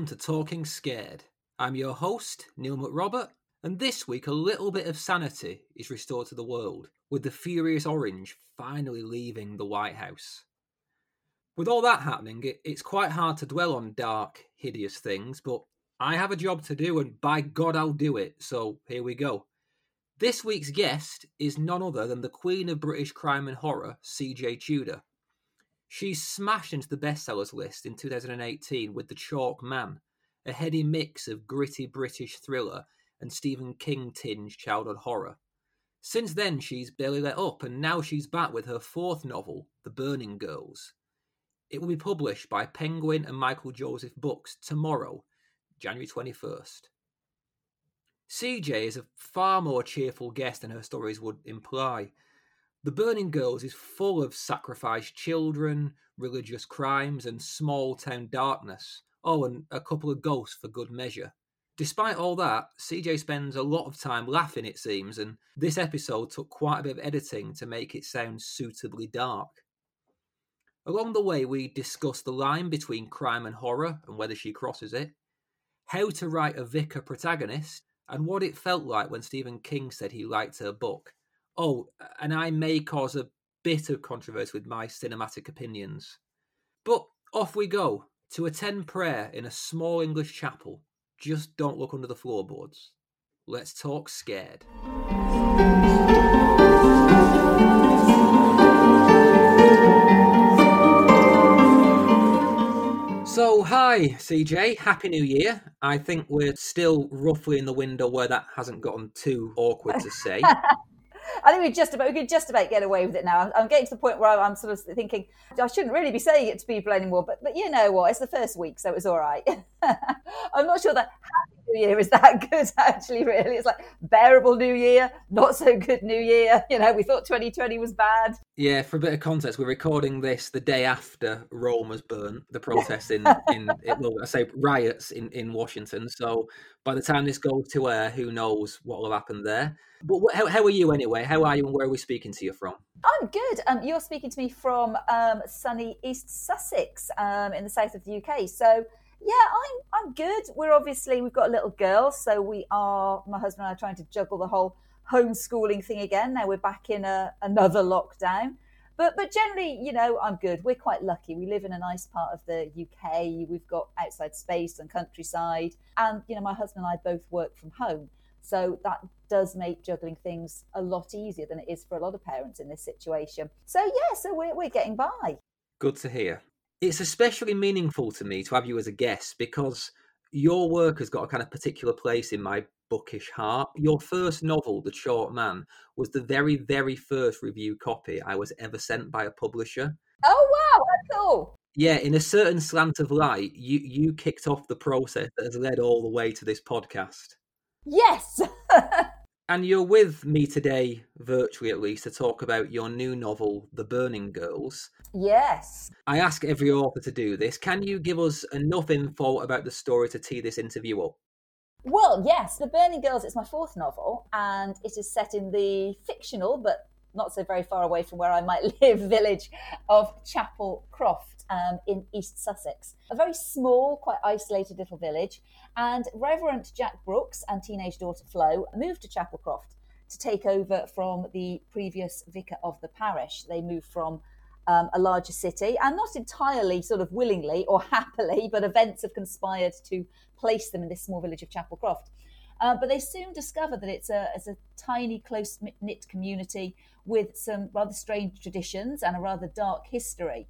Welcome to Talking Scared. I'm your host, Neil McRobert, and this week a little bit of sanity is restored to the world, with the Furious Orange finally leaving the White House. With all that happening, it, it's quite hard to dwell on dark, hideous things, but I have a job to do, and by God, I'll do it, so here we go. This week's guest is none other than the Queen of British crime and horror, CJ Tudor. She smashed into the bestsellers list in 2018 with The Chalk Man, a heady mix of gritty British thriller and Stephen King tinged childhood horror. Since then, she's barely let up, and now she's back with her fourth novel, The Burning Girls. It will be published by Penguin and Michael Joseph Books tomorrow, January 21st. CJ is a far more cheerful guest than her stories would imply. The Burning Girls is full of sacrificed children, religious crimes, and small town darkness. Oh, and a couple of ghosts for good measure. Despite all that, CJ spends a lot of time laughing, it seems, and this episode took quite a bit of editing to make it sound suitably dark. Along the way, we discuss the line between crime and horror and whether she crosses it, how to write a vicar protagonist, and what it felt like when Stephen King said he liked her book. Oh, and I may cause a bit of controversy with my cinematic opinions. But off we go to attend prayer in a small English chapel. Just don't look under the floorboards. Let's talk scared. So, hi, CJ. Happy New Year. I think we're still roughly in the window where that hasn't gotten too awkward to say. I think we just about we could just about get away with it now. I'm, I'm getting to the point where I'm sort of thinking I shouldn't really be saying it to people anymore. But but you know what? It's the first week, so it was all right. I'm not sure that New Year is that good. Actually, really, it's like bearable New Year, not so good New Year. You know, we thought 2020 was bad. Yeah, for a bit of context, we're recording this the day after Rome was burnt, the protests in in well, I say riots in in Washington. So by the time this goes to air, who knows what will happen there? But how, how are you anyway? How are you and where are we speaking to you from? I'm good. Um, you're speaking to me from um, sunny East Sussex um, in the south of the UK. So, yeah, I'm I'm good. We're obviously we've got a little girl, so we are my husband and I are trying to juggle the whole homeschooling thing again. Now we're back in a, another lockdown. But but generally, you know, I'm good. We're quite lucky. We live in a nice part of the UK. We've got outside space and countryside, and you know, my husband and I both work from home. So that does make juggling things a lot easier than it is for a lot of parents in this situation. So, yeah, so we're, we're getting by. Good to hear. It's especially meaningful to me to have you as a guest because your work has got a kind of particular place in my bookish heart. Your first novel, The Chalk Man, was the very, very first review copy I was ever sent by a publisher. Oh, wow, that's cool. Yeah, in a certain slant of light, you, you kicked off the process that has led all the way to this podcast. Yes. and you're with me today, virtually at least, to talk about your new novel, The Burning Girls. Yes. I ask every author to do this. Can you give us enough info about the story to tee this interview up? Well, yes, The Burning Girls is my fourth novel, and it is set in the fictional, but not so very far away from where I might live, village of Chapel Croft um, in East Sussex, a very small, quite isolated little village. And Reverend Jack Brooks and teenage daughter Flo moved to Chapelcroft to take over from the previous vicar of the parish. They moved from um, a larger city and not entirely sort of willingly or happily, but events have conspired to place them in this small village of Chapelcroft. Uh, but they soon discover that it's a, it's a tiny, close knit community with some rather strange traditions and a rather dark history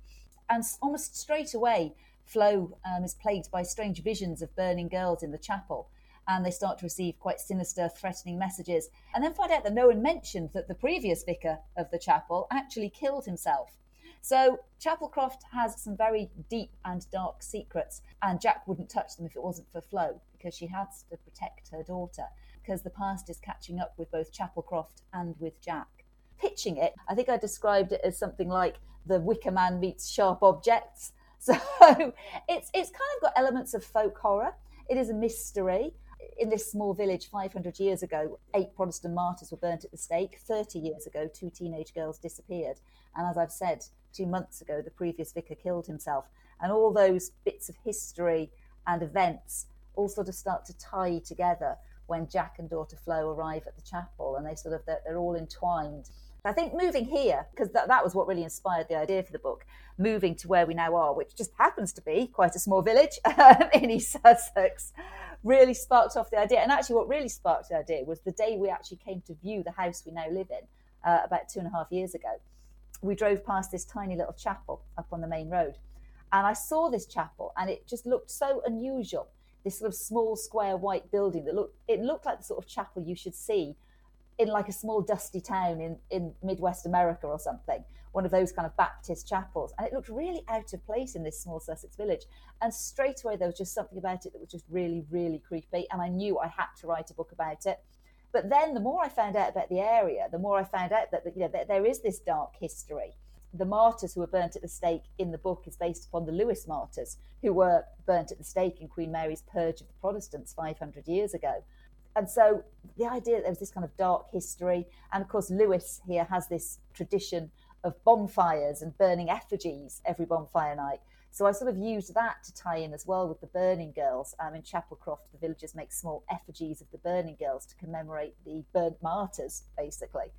and almost straight away, Flo um, is plagued by strange visions of burning girls in the chapel. And they start to receive quite sinister, threatening messages, and then find out that no one mentioned that the previous vicar of the chapel actually killed himself. So Chapelcroft has some very deep and dark secrets, and Jack wouldn't touch them if it wasn't for Flo, because she has to protect her daughter, because the past is catching up with both Chapelcroft and with Jack. Pitching it, I think I described it as something like the Wicker Man meets sharp objects. So it's it's kind of got elements of folk horror. It is a mystery. In this small village 500 years ago, eight Protestant martyrs were burnt at the stake. 30 years ago, two teenage girls disappeared. And as I've said, two months ago, the previous vicar killed himself. And all those bits of history and events all sort of start to tie together when Jack and daughter Flo arrive at the chapel, and they sort of they're, they're all entwined. I think moving here, because that, that was what really inspired the idea for the book, moving to where we now are, which just happens to be quite a small village um, in East Sussex, really sparked off the idea. And actually, what really sparked the idea was the day we actually came to view the house we now live in uh, about two and a half years ago. We drove past this tiny little chapel up on the main road. And I saw this chapel, and it just looked so unusual. This sort of small square white building that looked it looked like the sort of chapel you should see in like a small dusty town in, in Midwest America or something, one of those kind of Baptist chapels. And it looked really out of place in this small Sussex village. And straight away, there was just something about it that was just really, really creepy. And I knew I had to write a book about it. But then the more I found out about the area, the more I found out that, you know, that there is this dark history. The martyrs who were burnt at the stake in the book is based upon the Lewes martyrs, who were burnt at the stake in Queen Mary's purge of the Protestants 500 years ago. And so the idea that there was this kind of dark history, and of course, Lewes here has this tradition of bonfires and burning effigies every bonfire night. So I sort of used that to tie in as well with the burning girls. Um, in Chapelcroft, the villagers make small effigies of the burning girls to commemorate the burnt martyrs, basically.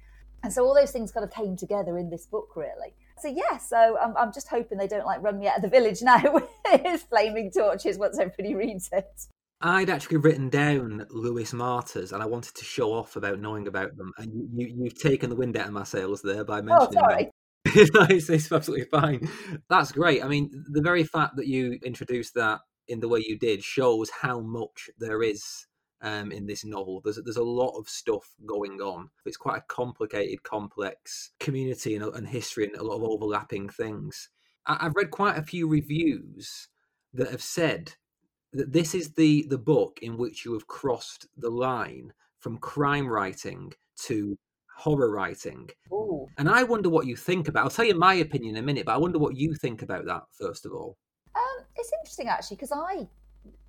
And so all those things kind of came together in this book, really. So yeah, so I'm, I'm just hoping they don't like run me out of the village now with flaming torches once everybody reads it. I'd actually written down Lewes Martyrs, and I wanted to show off about knowing about them. And you, you, have taken the wind out of my sails there by oh, mentioning oh, sorry. them. it's, it's absolutely fine. That's great. I mean, the very fact that you introduced that in the way you did shows how much there is um, in this novel. There's there's a lot of stuff going on. It's quite a complicated, complex community and, and history, and a lot of overlapping things. I, I've read quite a few reviews that have said that this is the the book in which you have crossed the line from crime writing to horror writing. Ooh. And I wonder what you think about. I'll tell you my opinion in a minute, but I wonder what you think about that first of all. Um, it's interesting actually because I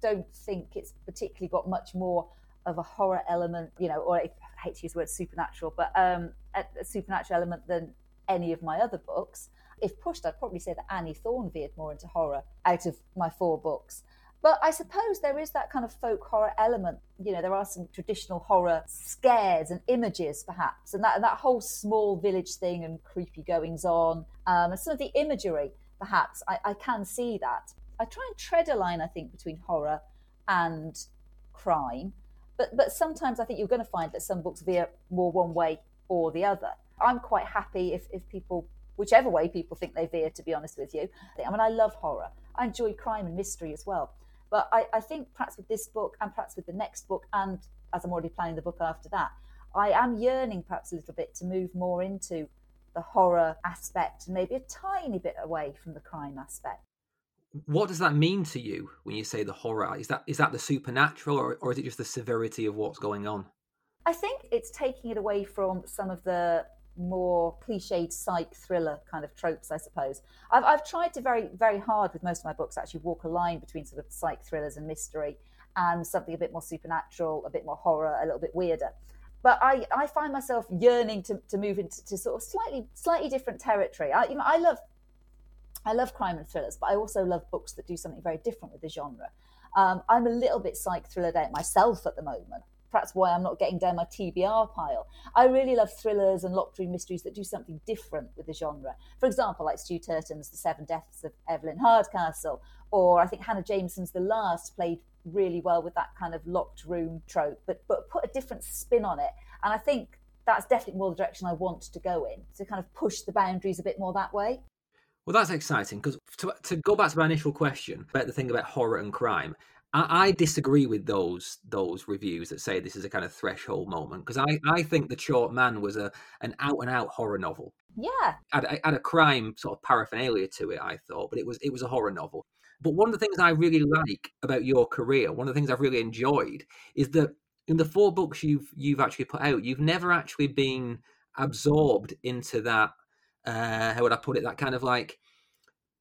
don't think it's particularly got much more of a horror element, you know, or I hate to use the word supernatural, but um, a, a supernatural element than any of my other books. If pushed, I'd probably say that Annie Thorne veered more into horror out of my four books. But I suppose there is that kind of folk horror element. You know, there are some traditional horror scares and images, perhaps, and that that whole small village thing and creepy goings on, um, and some of the imagery, perhaps. I, I can see that. I try and tread a line, I think, between horror and crime, but but sometimes I think you're going to find that some books veer more one way or the other. I'm quite happy if if people whichever way people think they veer, to be honest with you. I mean, I love horror. I enjoy crime and mystery as well. But I, I think perhaps with this book and perhaps with the next book, and as I'm already planning the book after that, I am yearning perhaps a little bit to move more into the horror aspect and maybe a tiny bit away from the crime aspect. What does that mean to you when you say the horror? Is that is that the supernatural or, or is it just the severity of what's going on? I think it's taking it away from some of the more cliched psych thriller kind of tropes, I suppose. I've, I've tried to very, very hard with most of my books actually walk a line between sort of psych thrillers and mystery and something a bit more supernatural, a bit more horror, a little bit weirder. But I, I find myself yearning to, to move into to sort of slightly slightly different territory. I, you know, I love I love crime and thrillers, but I also love books that do something very different with the genre. Um, I'm a little bit psych thrillered out myself at the moment perhaps why I'm not getting down my TBR pile. I really love thrillers and locked room mysteries that do something different with the genre. For example, like Stu Turton's The Seven Deaths of Evelyn Hardcastle, or I think Hannah Jameson's The Last played really well with that kind of locked room trope, but but put a different spin on it. And I think that's definitely more the direction I want to go in, to kind of push the boundaries a bit more that way. Well, that's exciting because to, to go back to my initial question about the thing about horror and crime, I, I, disagree with those those reviews that say this is a kind of threshold moment because I, I think the Chalk Man was a an out and out horror novel. Yeah, had, had a crime sort of paraphernalia to it. I thought, but it was it was a horror novel. But one of the things I really like about your career, one of the things I've really enjoyed, is that in the four books you've you've actually put out, you've never actually been absorbed into that. Uh, how would I put it? That kind of like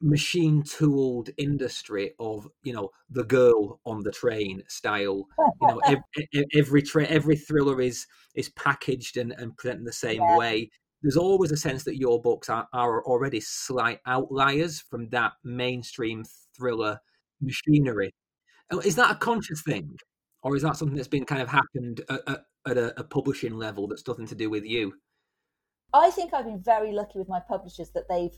machine tooled industry of you know the girl on the train style you know every every, tra- every thriller is is packaged and, and presented the same yeah. way there's always a sense that your books are, are already slight outliers from that mainstream thriller machinery oh, Is that a conscious thing, or is that something that's been kind of happened at, at, at a, a publishing level that's nothing to do with you? I think I've been very lucky with my publishers that they've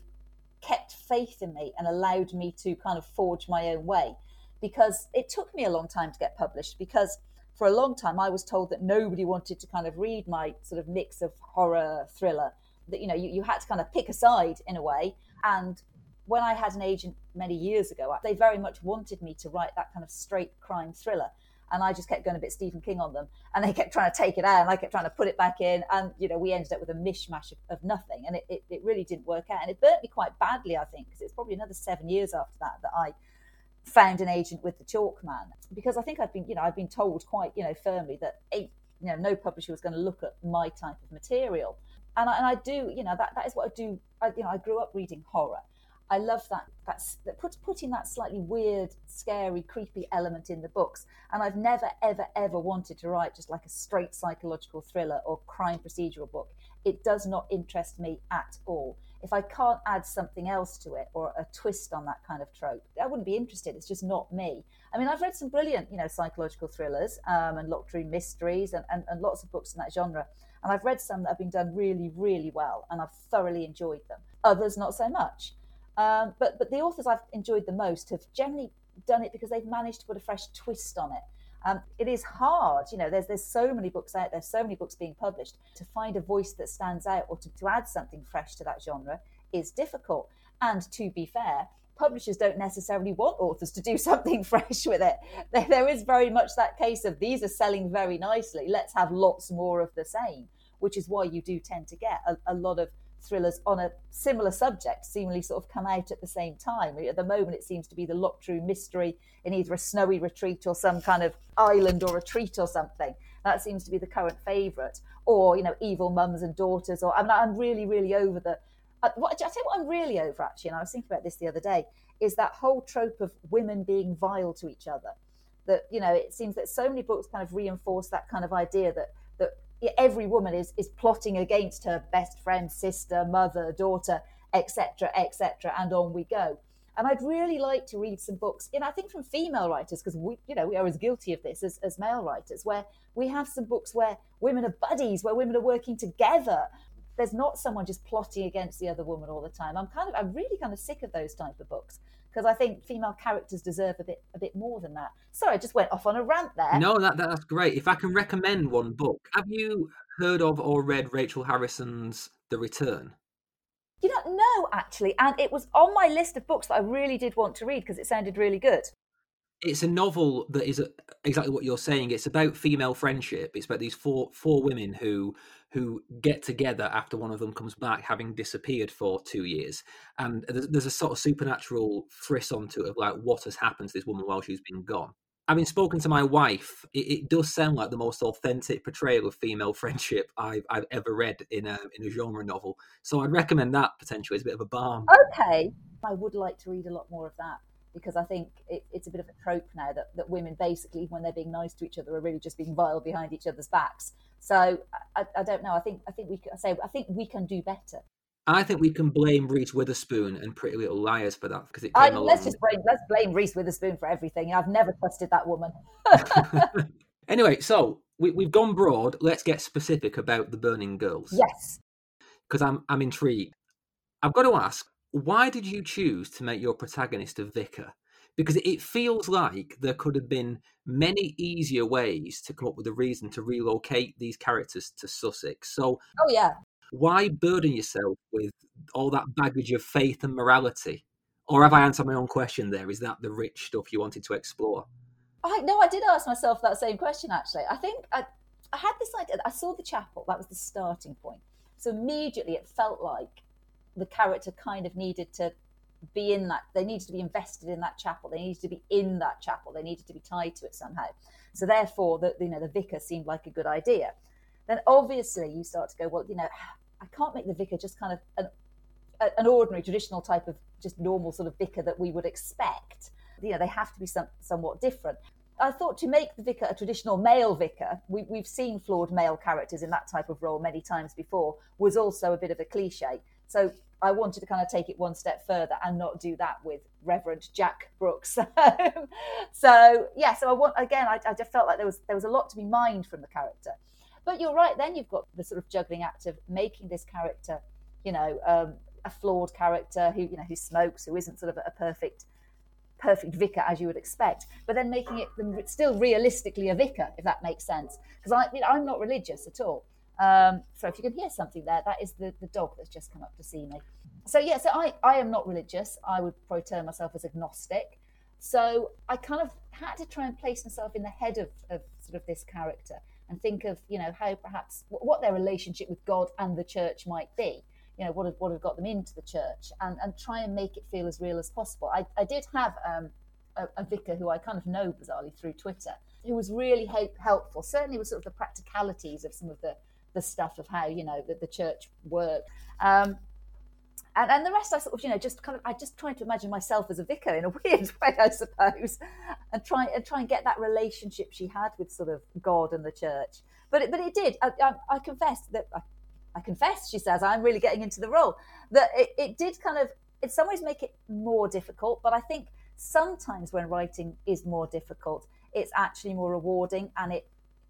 kept faith in me and allowed me to kind of forge my own way. Because it took me a long time to get published because for a long time I was told that nobody wanted to kind of read my sort of mix of horror thriller that you know you, you had to kind of pick a side in a way. And when I had an agent many years ago they very much wanted me to write that kind of straight crime thriller and I just kept going a bit Stephen King on them, and they kept trying to take it out, and I kept trying to put it back in, and you know we ended up with a mishmash of, of nothing, and it, it, it, really didn't work out, and it burnt me quite badly, I think, because it's probably another seven years after that that I found an agent with the Chalk Man, because I think I've been you know I'd been told quite you know firmly that a, you know no publisher was going to look at my type of material, and I, and I do you know that that is what I do. I, you know I grew up reading horror I love that that's that put, putting that slightly weird, scary, creepy element in the books. And I've never, ever, ever wanted to write just like a straight psychological thriller or crime procedural book. It does not interest me at all. If I can't add something else to it or a twist on that kind of trope, I wouldn't be interested. It's just not me. I mean, I've read some brilliant, you know, psychological thrillers um, and locked room mysteries and, and, and lots of books in that genre. And I've read some that have been done really, really well, and I've thoroughly enjoyed them. Others, not so much. Um, but but the authors I've enjoyed the most have generally done it because they've managed to put a fresh twist on it. Um, it is hard, you know. There's there's so many books out there, so many books being published. To find a voice that stands out or to, to add something fresh to that genre is difficult. And to be fair, publishers don't necessarily want authors to do something fresh with it. There, there is very much that case of these are selling very nicely. Let's have lots more of the same, which is why you do tend to get a, a lot of thrillers on a similar subject seemingly sort of come out at the same time. At the moment, it seems to be the locked room mystery in either a snowy retreat or some kind of island or retreat or something. That seems to be the current favourite. Or, you know, evil mums and daughters. Or I mean, I'm really, really over the. Uh, what, I tell you what I'm really over, actually, and I was thinking about this the other day, is that whole trope of women being vile to each other. That, you know, it seems that so many books kind of reinforce that kind of idea that every woman is is plotting against her best friend, sister, mother, daughter, etc., etc., and on we go. And I'd really like to read some books, you know, I think from female writers, because we, you know, we are as guilty of this as, as male writers, where we have some books where women are buddies, where women are working together. There's not someone just plotting against the other woman all the time. I'm kind of, I'm really kind of sick of those type of books because I think female characters deserve a bit a bit more than that. Sorry, I just went off on a rant there. No, that that's great. If I can recommend one book, have you heard of or read Rachel Harrison's The Return? You don't know actually, and it was on my list of books that I really did want to read because it sounded really good it's a novel that is uh, exactly what you're saying. It's about female friendship. It's about these four four women who who get together after one of them comes back, having disappeared for two years, and there's, there's a sort of supernatural frisson to it of like what has happened to this woman while she's been gone. Having spoken to my wife, it, it, does sound like the most authentic portrayal of female friendship I've, I've ever read in a in a genre novel. So I'd recommend that potentially as a bit of a balm. Okay, I would like to read a lot more of that because I think it, it's a bit of a trope now that, that women basically, when they're being nice to each other, are really just being vile behind each other's backs. So I, I don't know. I think I think we I say I think we can do better. I think we can blame Reese Witherspoon and Pretty Little Liars for that because it came I. Let's just blame let's blame Reese Witherspoon for everything. I've never trusted that woman. anyway, so we, we've gone broad. Let's get specific about the Burning Girls. Yes, because I'm I'm intrigued. I've got to ask, why did you choose to make your protagonist a vicar? Because it feels like there could have been many easier ways to come up with a reason to relocate these characters to Sussex. So, oh yeah, why burden yourself with all that baggage of faith and morality? Or have I answered my own question there? Is that the rich stuff you wanted to explore? I no, I did ask myself that same question actually. I think I, I had this idea. I saw the chapel. That was the starting point. So immediately it felt like the character kind of needed to be in that they needed to be invested in that chapel they needed to be in that chapel they needed to be tied to it somehow. So therefore the you know the vicar seemed like a good idea. Then obviously you start to go well you know i can't make the vicar just kind of an, an ordinary traditional type of just normal sort of vicar that we would expect. You know they have to be some, somewhat different. I thought to make the vicar a traditional male vicar, we, have seen flawed male characters in that type of role many times before, was also a bit of a cliche. So I wanted to kind of take it one step further and not do that with Reverend Jack Brooks. so yeah, so I want again, I, I just felt like there was there was a lot to be mined from the character. But you're right. Then you've got the sort of juggling act of making this character, you know, um, a flawed character who you know who smokes, who isn't sort of a perfect perfect vicar as you would expect, but then making it still realistically a vicar, if that makes sense. Because I, you know, I'm not religious at all. Um, so if you can hear something there, that is the, the dog that's just come up to see me. So yeah, so I, I am not religious. I would probably term myself as agnostic. So I kind of had to try and place myself in the head of, of sort of this character and think of, you know, how perhaps what their relationship with God and the church might be. You know, what had, what had got them into the church and, and try and make it feel as real as possible. I, I did have um, a, a, vicar who I kind of know bizarrely through Twitter, who was really helpful, certainly with sort of the practicalities of some of the, the stuff of how, you know, that the church worked. Um, and, and the rest I sort of you know just kind of I just tried to imagine myself as a vicar in a weird way I suppose and try and try and get that relationship she had with sort of God and the church. But it, but it did. I, I, I confess that I, I, confess she says I'm really getting into the role that it, it did kind of in some ways make it more difficult. But I think sometimes when writing is more difficult it's actually more rewarding and it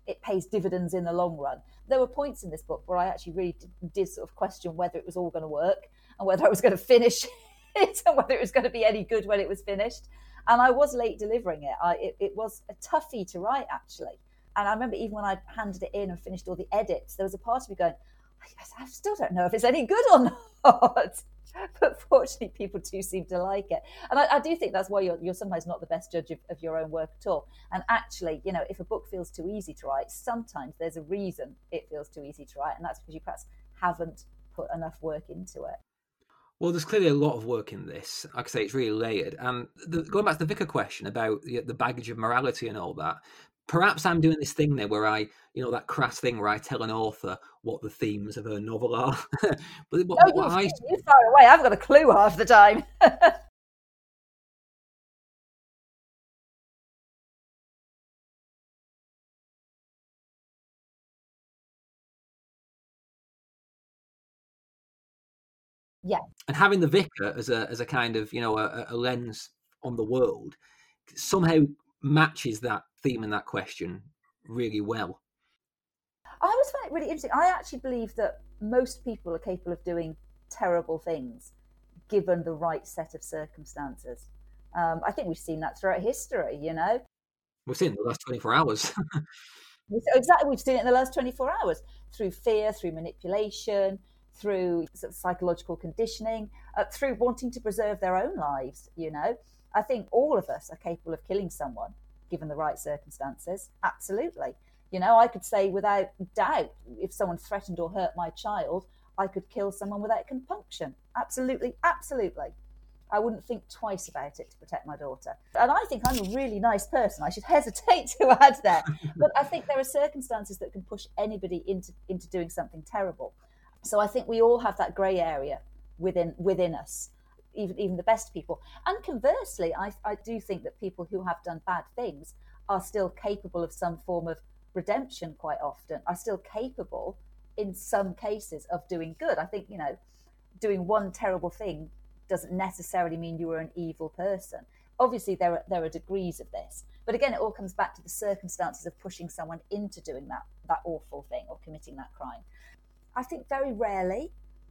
it pays dividends in the long run. There were points in this book where I actually really did, did sort of question whether it was all going to work and whether I was going to finish it and whether it was going to be any good when it was finished. And I was late delivering it. I, it, it was a toughie to write, actually. And I remember even when I handed it in and finished all the edits, there was a part of me going, I still don't know if it's any good or not. but fortunately, people do seem to like it. And I, I do think that's why you're, you're, sometimes not the best judge of, of, your own work at all. And actually, you know, if a book feels too easy to write, sometimes there's a reason it feels too easy to write. And that's because you perhaps haven't put enough work into it. Well, there's clearly a lot of work in this. Like I say, it's really layered. And the, going back to the vicar question about the, the baggage of morality and all that, perhaps I'm doing this thing there where I, you know, that crass thing where I tell an author what the themes of her novel are. but what, no, what I... you far away. I've got a clue half the time. Yeah. And having the vicar as a as a kind of you know a, a lens on the world somehow matches that theme and that question really well. I always find it really interesting. I actually believe that most people are capable of doing terrible things given the right set of circumstances. Um, I think we've seen that throughout history, you know. We've seen it in the last 24 hours. exactly. We've seen it in the last 24 hours through fear, through manipulation, through sort of psychological conditioning, uh, through wanting to preserve their own lives. You know, I think all of us are capable of killing someone given the right circumstances. Absolutely. You know, I could say without doubt, if someone threatened or hurt my child, I could kill someone without compunction. Absolutely, absolutely. I wouldn't think twice about it to protect my daughter. And I think I'm a really nice person. I should hesitate to add that. but I think there are circumstances that can push anybody into, into doing something terrible. So I think we all have that grey area within within us, even even the best people. And conversely, I, I do think that people who have done bad things are still capable of some form of redemption. Quite often, are still capable in some cases of doing good. I think you know, doing one terrible thing doesn't necessarily mean you are an evil person. Obviously, there are there are degrees of this, but again, it all comes back to the circumstances of pushing someone into doing that that awful thing or committing that crime. I think very rarely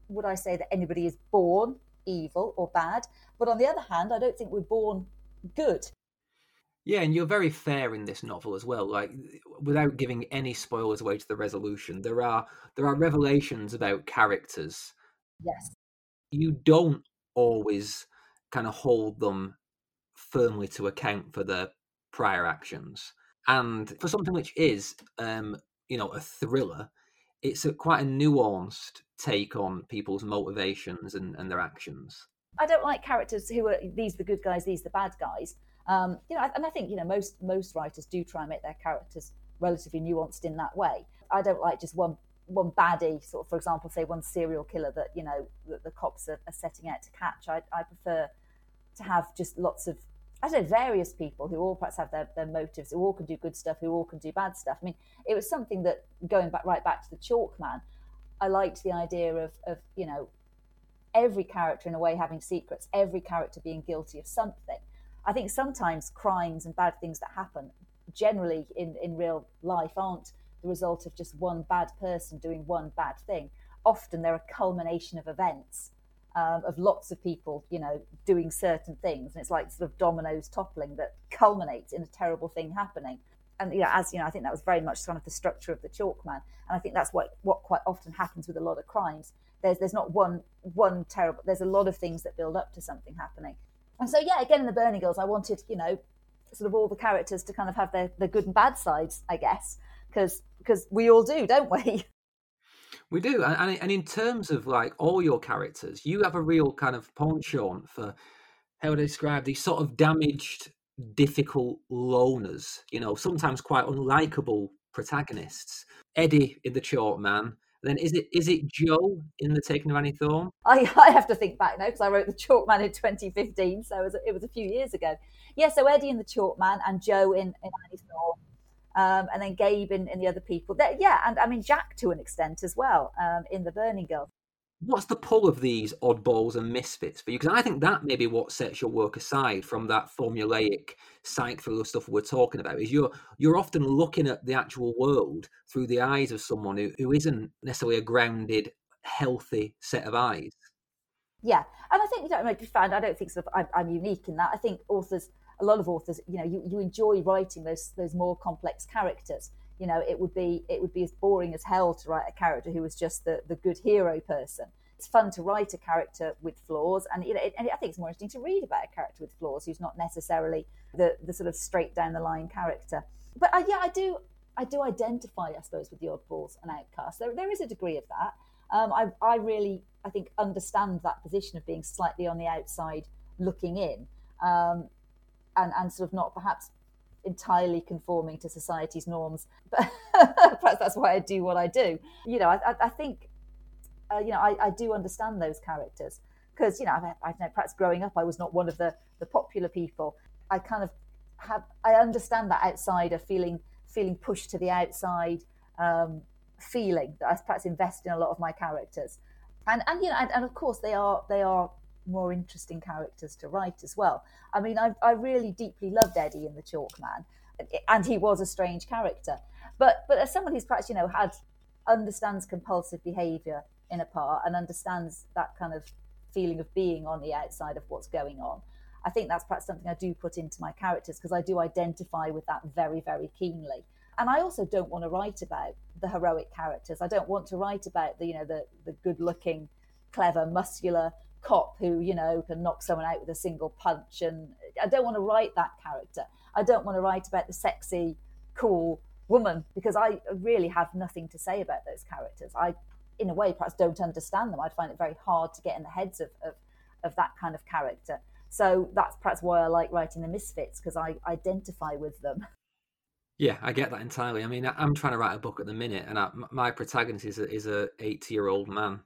would I say that anybody is born evil or bad. But on the other hand, I don't think we're born good. Yeah, and you're very fair in this novel as well. Like, without giving any spoilers away to the resolution, there are there are revelations about characters. Yes, you don't always kind of hold them firmly to account for their prior actions, and for something which is, um, you know, a thriller, it's a quite a nuanced take on people's motivations and, and their actions. I don't like characters who are these the good guys, these the bad guys. Um, you know, and I think you know most most writers do try and make their characters relatively nuanced in that way. I don't like just one one baddie, sort of, for example, say one serial killer that you know that the cops are, are setting out to catch. I, I prefer to have just lots of I don't know, various people who all perhaps have their, their motives, who all can do good stuff, who all can do bad stuff. I mean, it was something that going back right back to the Chalk Man, I liked the idea of, of you know, every character in a way having secrets, every character being guilty of something. I think sometimes crimes and bad things that happen generally in, in real life aren't the result of just one bad person doing one bad thing. Often they're a culmination of events, um, of lots of people, you know, doing certain things. And it's like sort of dominoes toppling that culminates in a terrible thing happening. And, you know, as you know, I think that was very much kind of the structure of the chalk man, And I think that's what, what quite often happens with a lot of crimes. There's, there's not one, one terrible, there's a lot of things that build up to something happening. And so, yeah, again, in the Burning Girls, I wanted, you know, sort of all the characters to kind of have their, their good and bad sides, I guess, because because we all do, don't we? We do, and, and in terms of like all your characters, you have a real kind of penchant for how would I describe these sort of damaged, difficult loners. You know, sometimes quite unlikable protagonists. Eddie in the Chalk Man, Then is it is it Joe in the Taking of Annie Thorne? I, I have to think back now because I wrote the Chalk Man in 2015, so it was, it was a few years ago. Yeah, so Eddie in the Chalk Man and Joe in, in Annie Thorne um, and then Gabe and, the other people. Yeah, and I mean Jack to an extent as well um, in the Burning Girl. What's the pull of these oddballs and misfits for you? Because I think that may be what sets your work aside from that formulaic psych thriller stuff we're talking about. Is you're you're often looking at the actual world through the eyes of someone who, who isn't necessarily a grounded, healthy set of eyes. Yeah, and I think you don't know, be found. I don't think sort of I'm, I'm unique in that. I think authors a lot of authors, you know, you, you enjoy writing those those more complex characters. You know, it would be it would be as boring as hell to write a character who was just the, the good hero person. It's fun to write a character with flaws, and you know, it, and I think it's more interesting to read about a character with flaws who's not necessarily the the sort of straight down the line character. But uh, yeah, I do I do identify, I suppose, with the oddballs and outcasts. There there is a degree of that. Um, I I really I think understand that position of being slightly on the outside looking in. Um, and, and sort of not perhaps entirely conforming to society's norms. But perhaps that's why I do what I do. You know, I, I think, uh, you know, I, I, do understand those characters because, you know, I, I know perhaps growing up, I was not one of the, the popular people. I kind of have, I understand that outsider feeling, feeling pushed to the outside, um, feeling that I perhaps invest in a lot of my characters. And, and you know, and, and of course they are, they are more interesting characters to write as well. I mean, I, I really deeply loved Eddie in The Chalk Man, and he was a strange character. But but as someone who's perhaps you know had understands compulsive behaviour in a part and understands that kind of feeling of being on the outside of what's going on, I think that's perhaps something I do put into my characters because I do identify with that very very keenly. And I also don't want to write about the heroic characters. I don't want to write about the you know the the good looking, clever, muscular cop who you know can knock someone out with a single punch. And i don't want to write that character. I don't want to write about the sexy cool woman because i really have nothing to say about those characters. I in a way perhaps don't understand them. I'd find it very hard to get in the heads of, of, of that kind of character. So that's perhaps why i like writing the misfits because i identify with them. Yeah, I get that entirely. I mean, I'm trying to write a book at the minute, and I, my protagonist is is a 80 year old man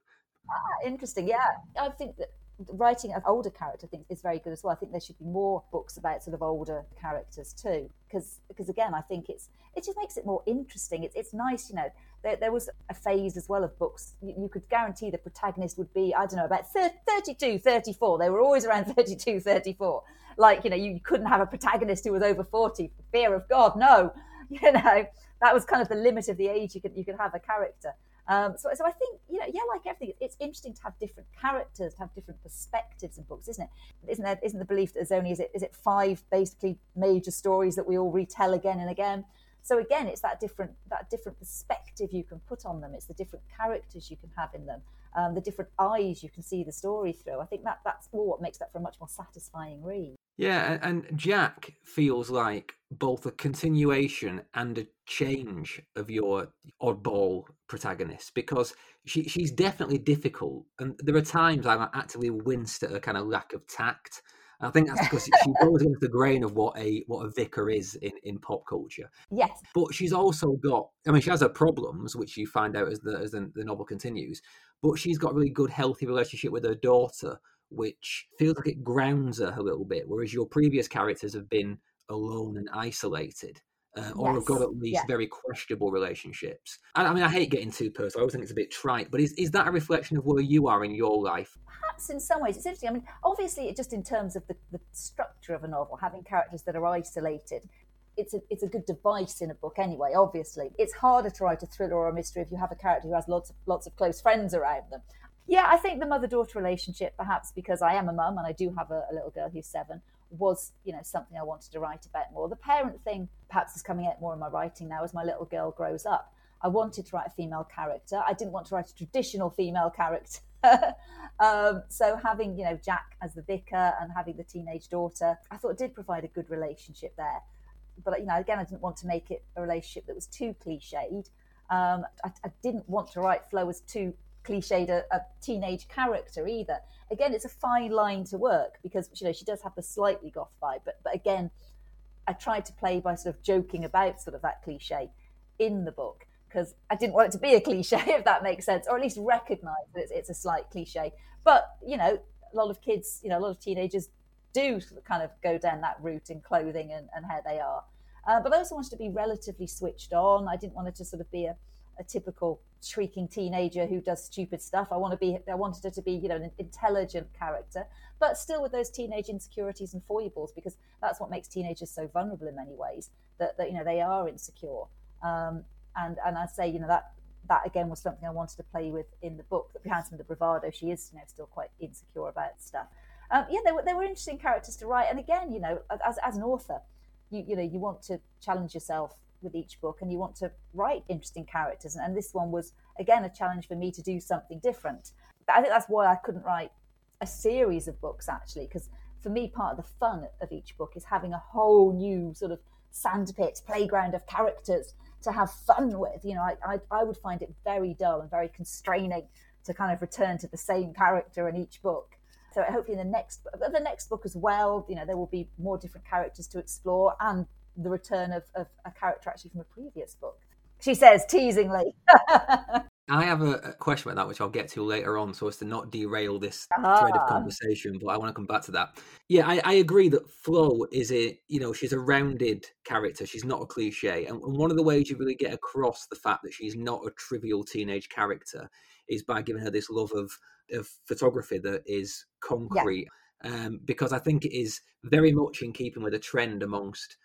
Ah, interesting. Yeah, I think that writing an older character I think is very good as well. I think there should be more books about sort of older characters too, because because again, I think it's it just makes it more interesting. It's it's nice, you know. There, there was a phase as well of books you, you, could guarantee the protagonist would be I don't know about 32, 34. They were always around 32, 34. Like you know, you couldn't have a protagonist who was over 40 for fear of God. No, you know that was kind of the limit of the age you could you could have a character. Um, so, so I think you know, yeah, like everything, it's interesting to have different characters, to have different perspectives in books, isn't it? Isn't there? Isn't the belief that there's only is it is it five basically major stories that we all retell again and again? So again, it's that different that different perspective you can put on them. It's the different characters you can have in them, um, the different eyes you can see the story through. I think that that's all what makes that for a much more satisfying read. Yeah, and Jack feels like both a continuation and a change of your oddball protagonist because she she's definitely difficult, and there are times I actively winced at her kind of lack of tact. I think that's because she goes into the grain of what a what a vicar is in, in pop culture. Yes, but she's also got. I mean, she has her problems, which you find out as the as the, the novel continues. But she's got a really good, healthy relationship with her daughter, which feels like it grounds her a little bit. Whereas your previous characters have been alone and isolated. Uh, or have got at least yeah. very questionable relationships. I, I, mean, I hate getting too personal. I always think it's a bit trite, but is, is that a reflection of where you are in your life? Perhaps in some ways it's interesting. I mean, obviously, just in terms of the, the structure of a novel, having characters that are isolated, it's a, it's a good device in a book anyway, obviously. It's harder to write a thriller or a mystery if you have a character who has lots of, lots of close friends around them. Yeah, I think the mother daughter relationship, perhaps because I am a mum and I do have a, a little girl who's seven, was you know something I wanted to write about more. The parent thing perhaps is coming out more in my writing now as my little girl grows up. I wanted to write a female character. I didn't want to write a traditional female character. um, so having you know Jack as the vicar and having the teenage daughter, I thought did provide a good relationship there. But you know, again, I didn't want to make it a relationship that was too cliched. Um, I, I, didn't want to write Flo as too cliched a, a, teenage character either. Again, it's a fine line to work because you know she does have the slightly goth vibe, but but again, I tried to play by sort of joking about sort of that cliche in the book because I didn't want it to be a cliche, if that makes sense, or at least recognise that it's, it's, a slight cliche. But you know, a lot of kids, you know, a lot of teenagers do kind of go down that route in clothing and, and how they are. Uh, but I also wanted to be relatively switched on. I didn't want it to sort of be a, a typical shrieking teenager who does stupid stuff. I want to be I wanted her to be, you know, an intelligent character, but still with those teenage insecurities and foibles because that's what makes teenagers so vulnerable in many ways. That, that you know they are insecure. Um, and and I say, you know, that that again was something I wanted to play with in the book. That behind some of the bravado, she is, you know, still quite insecure about stuff. Um, yeah, they were, they were interesting characters to write. And again, you know, as, as an author, you, you know, you want to challenge yourself with each book and you want to write interesting characters. And, and this one was, again, a challenge for me to do something different. I think that's why I couldn't write a series of books, actually, because for me, part of the fun of each book is having a whole new sort of sandpit playground of characters to have fun with. You know, I, I, I would find it very dull and very constraining to kind of return to the same character in each book. So hopefully in the next the next book as well, you know, there will be more different characters to explore and the return of, of a character actually from a previous book. She says teasingly. I have a, question about that, which I'll get to later on, so as to not derail this ah. thread of conversation. But I want to come back to that. Yeah, I, I, agree that Flo is a, you know, she's a rounded character. She's not a cliche, and, and, one of the ways you really get across the fact that she's not a trivial teenage character is by giving her this love of, of photography that is concrete. Yeah. Um, because I think it is very much in keeping with a trend amongst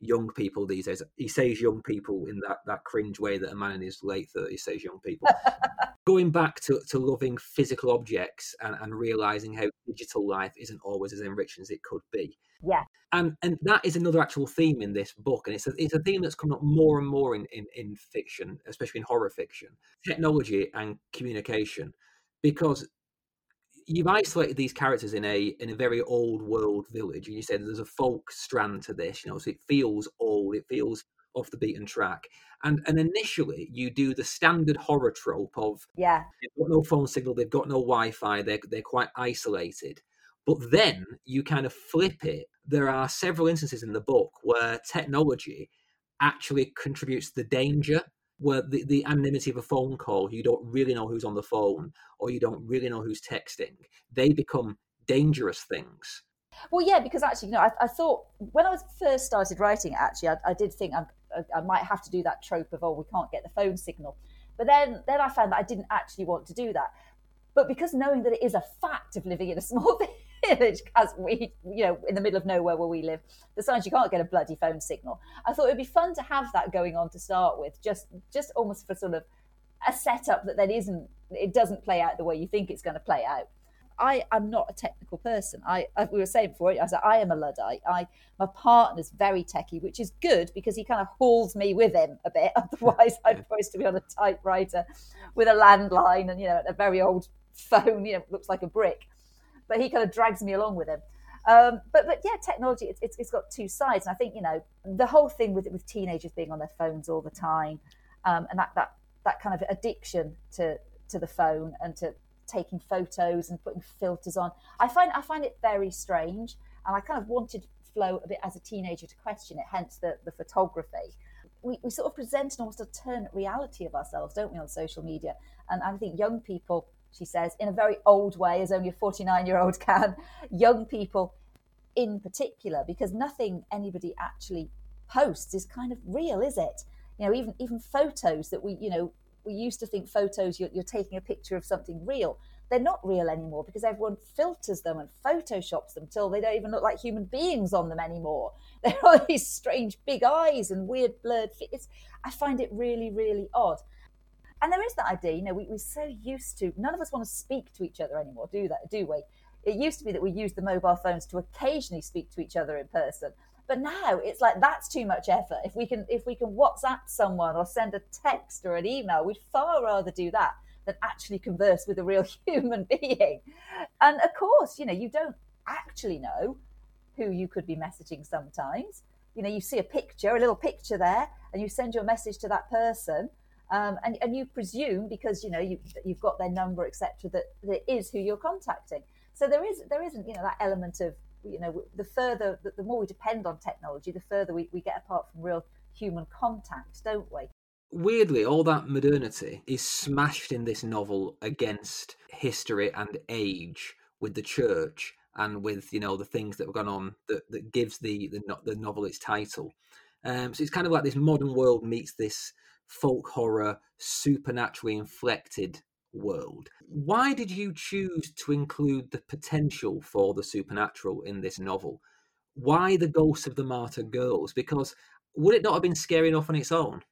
young people these days. He says young people in that, that cringe way that a man in his late 30s says young people. Going back to, to loving physical objects and, and realizing how digital life isn't always as enriching as it could be. Yeah. And and that is another actual theme in this book. And it's a, it's a theme that's come up more and more in, in, in fiction, especially in horror fiction technology and communication. Because you've isolated these characters in a in a very old world village, and you said there's a folk strand to this. You know, so it feels old, it feels off the beaten track. And and initially, you do the standard horror trope of yeah, they've got no phone signal, they've got no Wi-Fi, they're they're quite isolated. But then you kind of flip it. There are several instances in the book where technology actually contributes to the danger where the, the anonymity of a phone call, you don't really know who's on the phone or you don't really know who's texting, they become dangerous things. Well, yeah, because actually, you know, I, I thought when I was first started writing, actually, I, I did think I, I might have to do that trope of, oh, we can't get the phone signal. But then, then I found that I didn't actually want to do that. But because knowing that it is a fact of living in a small village, as we, you know, in the middle of nowhere where we live, the signs you can't get a bloody phone signal. I thought it would be fun to have that going on to start with, just, just almost for sort of a setup that then isn't, it doesn't play out the way you think it's going to play out. I am not a technical person. I, as we were saying before, I said I am a luddite. I my partner's very techie, which is good because he kind of hauls me with him a bit. Otherwise, I'm supposed to be on a typewriter with a landline and you know a very old phone. You know, looks like a brick but he kind of drags me along with him. Um, but but yeah, technology it's, it's, it's got two sides, and I think you know the whole thing with with teenagers being on their phones all the time, um, and that that that kind of addiction to to the phone and to taking photos and putting filters on. I find I find it very strange, and I kind of wanted Flo a bit as a teenager to question it. Hence the the photography. We, we sort of present an almost alternate reality of ourselves, don't we, on social media? And I think young people she says, in a very old way, as only a 49 year old can, young people in particular, because nothing anybody actually posts is kind of real, is it? You know, even even photos that we, you know, we used to think photos you're, you're taking a picture of something real. They're not real anymore because everyone filters them and photoshops them till they don't even look like human beings on them anymore. They're all these strange big eyes and weird blurred faces. I find it really, really odd. And there is that idea, you know, we, we're so used to, none of us want to speak to each other anymore, do that, do we? It used to be that we used the mobile phones to occasionally speak to each other in person. But now it's like that's too much effort. If we can if we can WhatsApp someone or send a text or an email, we'd far rather do that than actually converse with a real human being. And of course, you know, you don't actually know who you could be messaging sometimes. You know, you see a picture, a little picture there, and you send your message to that person. Um, and, and you presume because you know you, you've got their number etc that, that is who you're contacting. So there is there isn't you know that element of you know the further the, the more we depend on technology the further we, we get apart from real human contact don't we? Weirdly all that modernity is smashed in this novel against history and age with the church and with you know the things that have gone on that, that gives the, the the novel its title. Um, so it's kind of like this modern world meets this folk horror supernaturally inflected world. Why did you choose to include the potential for the supernatural in this novel? Why the ghosts of the martyr girls? Because would it not have been scary enough on its own?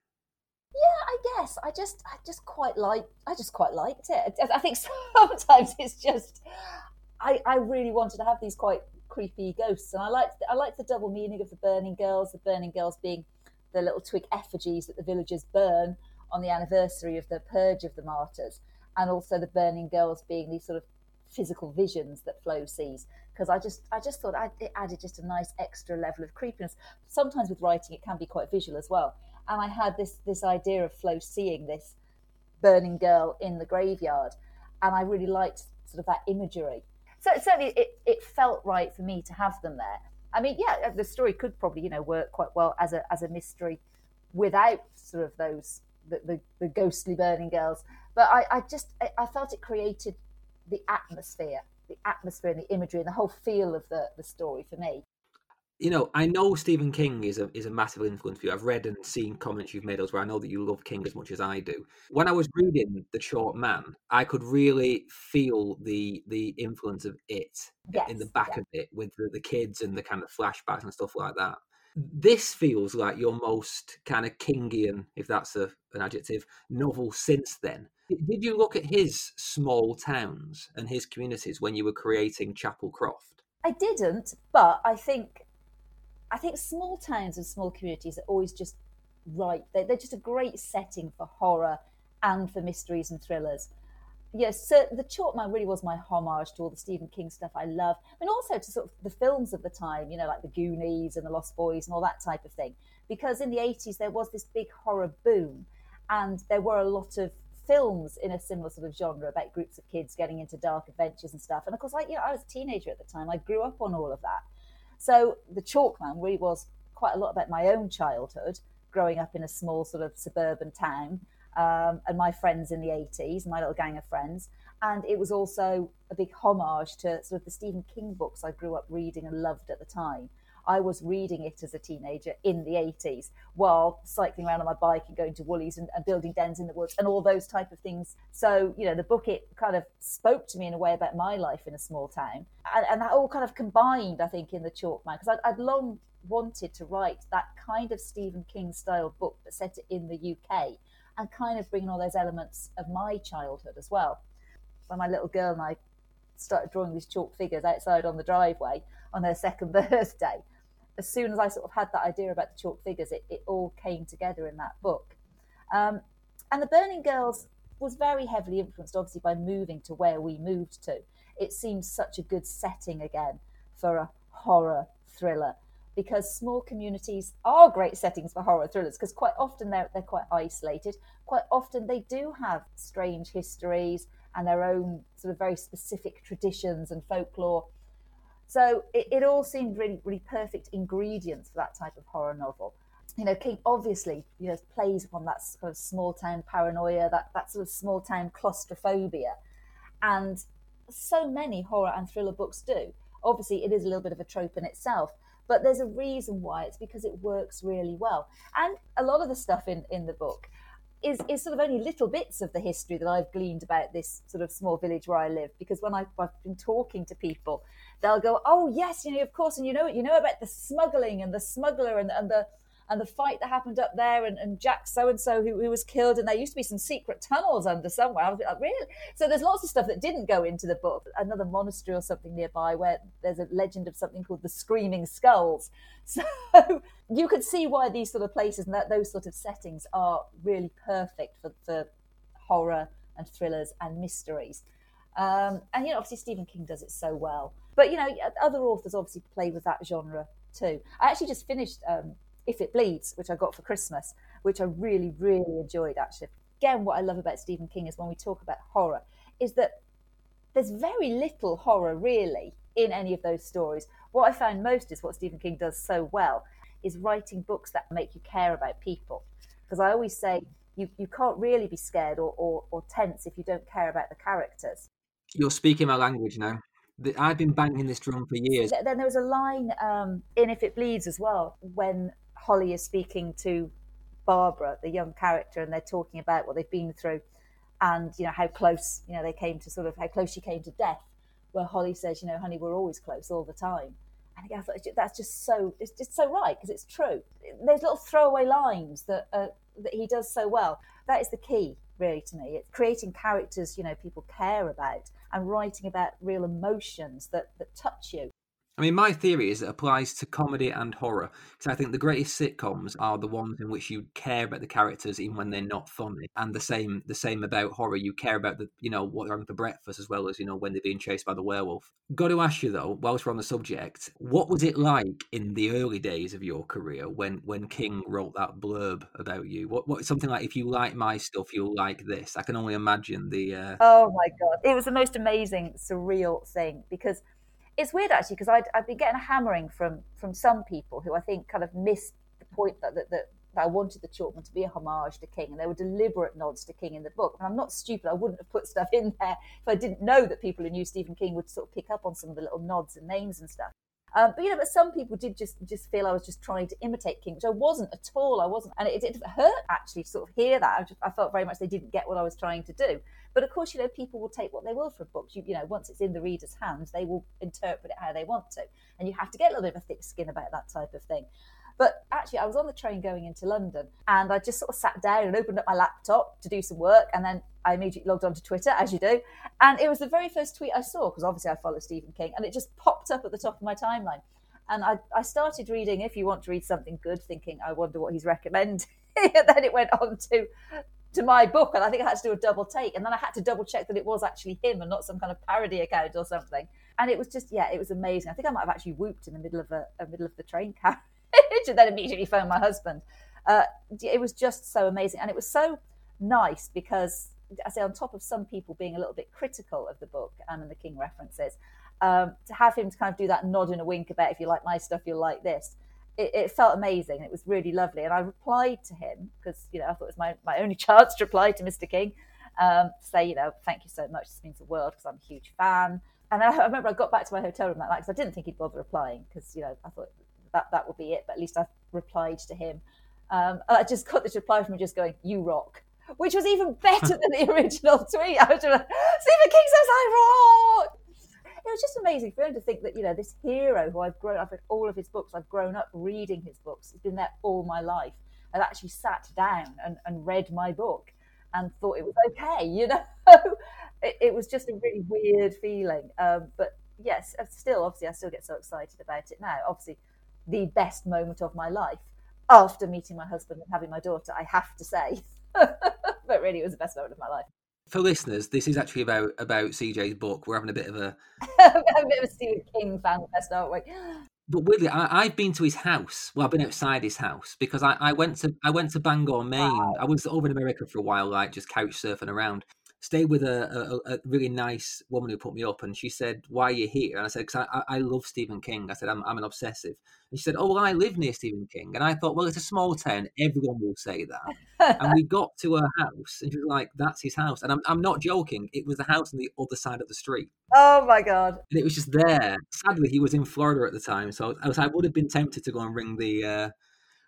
Yeah, I guess. I just, I just quite like, I just quite liked it. I think sometimes it's just, I, I really wanted to have these quite creepy ghosts, and I liked, I liked the double meaning of the burning girls. The burning girls being the little twig effigies that the villagers burn on the anniversary of the purge of the martyrs and also the burning girls being these sort of physical visions that Flo sees. Because I just, I just thought I, it added just a nice extra level of creepiness. Sometimes with writing, it can be quite visual as well. And I had this this idea of Flo seeing this burning girl in the graveyard, and I really liked sort of that imagery. So certainly, it, it felt right for me to have them there. I mean, yeah, uh, the story could probably you know work quite well as a as a mystery without sort of those the, the, the ghostly burning girls but I, I just I felt it created the atmosphere, the atmosphere and the imagery and the whole feel of the, the story for me. You know, I know Stephen King is a is a massive influence for you. I've read and seen comments you've made elsewhere. I know that you love King as much as I do. When I was reading The Chalk Man, I could really feel the the influence of it yes, in the back yeah. of it with the, the kids and the kind of flashbacks and stuff like that this feels like your most kind of Kingian, if that's a, an adjective, novel since then. Did you look at his small towns and his communities when you were creating Chapel Croft? I didn't, but I think I think small towns and small communities are always just right. They're, they're just a great setting for horror and for mysteries and thrillers. Yes, so the Chalk Man really was my homage to all the Stephen King stuff I love, and also to sort of the films of the time, you know, like the Goonies and the Lost Boys and all that type of thing. Because in the 80s, there was this big horror boom, and there were a lot of films in a similar sort of genre about groups of kids getting into dark adventures and stuff. And of course, like, you know, I was a teenager at the time. I grew up on all of that. So the Chalk Chalkman really was quite a lot about my own childhood, growing up in a small sort of suburban town, um, and my friends in the 80s, my little gang of friends. And it was also a big homage to sort of the Stephen King books I grew up reading and loved at the time. I was reading it as a teenager in the 80s while cycling around on my bike and going to Woolies and, and, building dens in the woods and all those type of things. So, you know, the book, it kind of spoke to me in a way about my life in a small town. And, and that all kind of combined, I think, in The Chalk Man, because I'd, I'd long wanted to write that kind of Stephen King style book, but set it in the UK and kind of bringing all those elements of my childhood as well. When my little girl and I started drawing these chalk figures outside on the driveway on her second birthday, as soon as I sort of had that idea about the chalk figures, it, it all came together in that book. Um, and the Burning Girls was very heavily influenced, obviously, by moving to where we moved to. It seemed such a good setting again for a horror thriller because small communities are great settings for horror thrillers because quite often they're, they're quite isolated. Quite often they do have strange histories and their own sort of very specific traditions and folklore so it, it all seemed really, really perfect ingredients for that type of horror novel. You know, King obviously, you know, plays upon that sort of small town paranoia, that, that sort of small town claustrophobia. And so many horror and thriller books do. Obviously, it is a little bit of a trope in itself, But there's a reason why. It's because it works really well. And a lot of the stuff in, in the book is, is sort of only little bits of the history that I've gleaned about this sort of small village where I live. Because when I've, I've been talking to people, they'll go, "Oh yes, you know, of course, and you know, you know about the smuggling and the smuggler and, and the and the fight that happened up there and, and Jack so and so who was killed and there used to be some secret tunnels under somewhere. I was like, really? So there's lots of stuff that didn't go into the book. Another monastery or something nearby where there's a legend of something called the Screaming Skulls. So you could see why these sort of places and that, those sort of settings are really perfect for, for horror and thrillers and mysteries. Um, and you know, obviously Stephen King does it so well. But you know, other authors obviously play with that genre too. I actually just finished um, If It Bleeds, which I got for Christmas, which I really, really enjoyed actually. Again, what I love about Stephen King is when we talk about horror, is that there's very little horror really in any of those stories. What I found most is what Stephen King does so well is writing books that make you care about people. Because I always say you, you can't really be scared or, or, or tense if you don't care about the characters. You're speaking my language now. I've been banging this drum for years. Then there was a line um, in If It Bleeds as well when Holly is speaking to Barbara, the young character, and they're talking about what they've been through and you know how close you know they came to sort of how close she came to death. Where Holly says, you know, honey, we're always close all the time. And I thought that's just so it's just so right because it's true. There's little throwaway lines that uh, that he does so well. That is the key really to me. It's creating characters, you know, people care about and writing about real emotions that, that touch you. I mean, my theory is it applies to comedy and horror because I think the greatest sitcoms are the ones in which you care about the characters even when they're not funny, and the same the same about horror. You care about the you know what they're having for breakfast as well as you know when they're being chased by the werewolf. Got to ask you though, whilst we're on the subject, what was it like in the early days of your career when when King wrote that blurb about you? What what something like if you like my stuff, you'll like this. I can only imagine the. Uh... Oh my god, it was the most amazing, surreal thing because it's weird actually because I'd been getting a hammering from from some people who I think kind of missed the point that that, that, that I wanted the Chalk Man to be a homage to King, and there were deliberate nods to King in the book. And I'm not stupid; I wouldn't have put stuff in there if I didn't know that people who knew Stephen King would sort of pick up on some of the little nods and names and stuff. Um, but you know, but some people did just just feel I was just trying to imitate King, which I wasn't at all. I wasn't, and it, it hurt actually to sort of hear that. I, just, I, felt very much they didn't get what I was trying to do. But of course, you know, people will take what they will from books. You, you know, once it's in the reader's hands, they will interpret it how they want to, and you have to get a little bit of a thick skin about that type of thing. But actually, I was on the train going into London and I just sort of sat down and opened up my laptop to do some work. And then I immediately logged onto Twitter, as you do. And it was the very first tweet I saw because obviously I follow Stephen King and it just popped up at the top of my timeline. And I, I started reading If You Want to Read Something Good, thinking, I wonder what he's recommending. and then it went on to to my book, and I think I had to do a double take, and then I had to double check that it was actually him and not some kind of parody account or something. And it was just, yeah, it was amazing. I think I might have actually whooped in the middle of a, a middle of the train carriage, and then immediately phoned my husband. Uh, it was just so amazing, and it was so nice because I say on top of some people being a little bit critical of the book and the King references, um, to have him to kind of do that nod and a wink about if you like my stuff, you'll like this. It, it felt amazing. It was really lovely. And I replied to him because, you know, I thought it was my, my only chance to reply to Mr. King, um, say, you know, thank you so much. This means the world because I'm a huge fan. And I, I remember I got back to my hotel room that night because I didn't think he'd bother replying because, you know, I thought that, that would be it. But at least I replied to him. Um, I just got this reply from him just going, you rock which was even better than the original tweet. I was like, Stephen King says I rock it was just amazing for him to think that you know this hero who I've grown, I've read all of his books, I've grown up reading his books, he's been there all my life, and actually sat down and, and read my book and thought it was okay. You know, it, it, was just a really weird feeling. Um, but yes, uh, still, obviously, I still get so excited about it now. Obviously, the best moment of my life after meeting my husband and having my daughter, I have to say. but really, it was the best moment of my life for listeners, this is actually about about CJ's book. We're having a bit of a, a bit of a Stephen King fan fest, aren't we? But weirdly, I, have been to his house. Well, I've been outside his house because I, I went to I went to Bangor, Maine. Wow. I was over in America for a while, like just couch surfing around. Stayed with a, a, a, really nice woman who put me up, and she said, "Why are you here?" And I said, "Because I, I love Stephen King." I said, "I'm, I'm an obsessive." And she said, "Oh, well, I live near Stephen King," and I thought, "Well, it's a small town. Everyone will say that." and we got to her house, and she was like, "That's his house," and I'm, I'm not joking. It was the house on the other side of the street. Oh my god! And it was just there. Sadly, he was in Florida at the time, so I was I would have been tempted to go and ring the. Uh,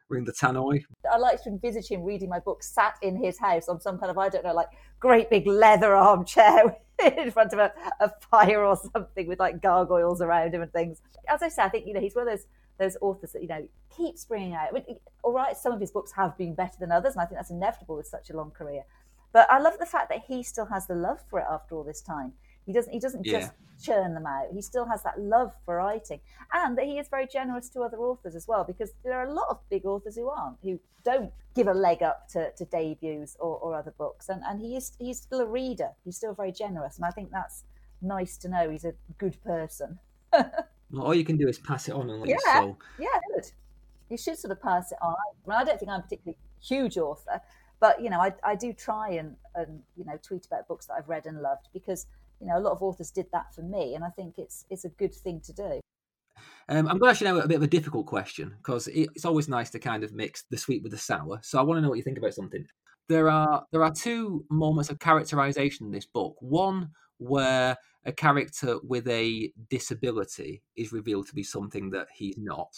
ring the tannoy. I like to envisage him reading my book sat in his house on some kind of, I don't know, like great big leather armchair in front of a, a fire or something with like gargoyles around him and things. As I say, I think, you know, he's one of those those authors that, you know, keeps bringing out. I mean, all right, some of his books have been better than others, and I think that's inevitable with such a long career. But I love the fact that he still has the love for it after all this time. He doesn't he doesn't yeah. just churn them out. He still has that love for writing, and that he is very generous to other authors as well. Because there are a lot of big authors who aren't, who don't give a leg up to, to debuts or, or other books, and and he is he's still a reader. He's still very generous, and I think that's nice to know. He's a good person. well, all you can do is pass it on and let yeah, soul. Yeah, good. You should sort of pass it on. I, mean, I don't think I'm a particularly huge author, but you know, I, I do try and, and you know tweet about books that I've read and loved because you know, a lot of authors did that for me, and I think it's it's a good thing to do. Um, I'm going to ask you now a bit of a difficult question because it's always nice to kind of mix the sweet with the sour. So I want to know what you think about something. There are there are two moments of characterization in this book. One where a character with a disability is revealed to be something that he's not,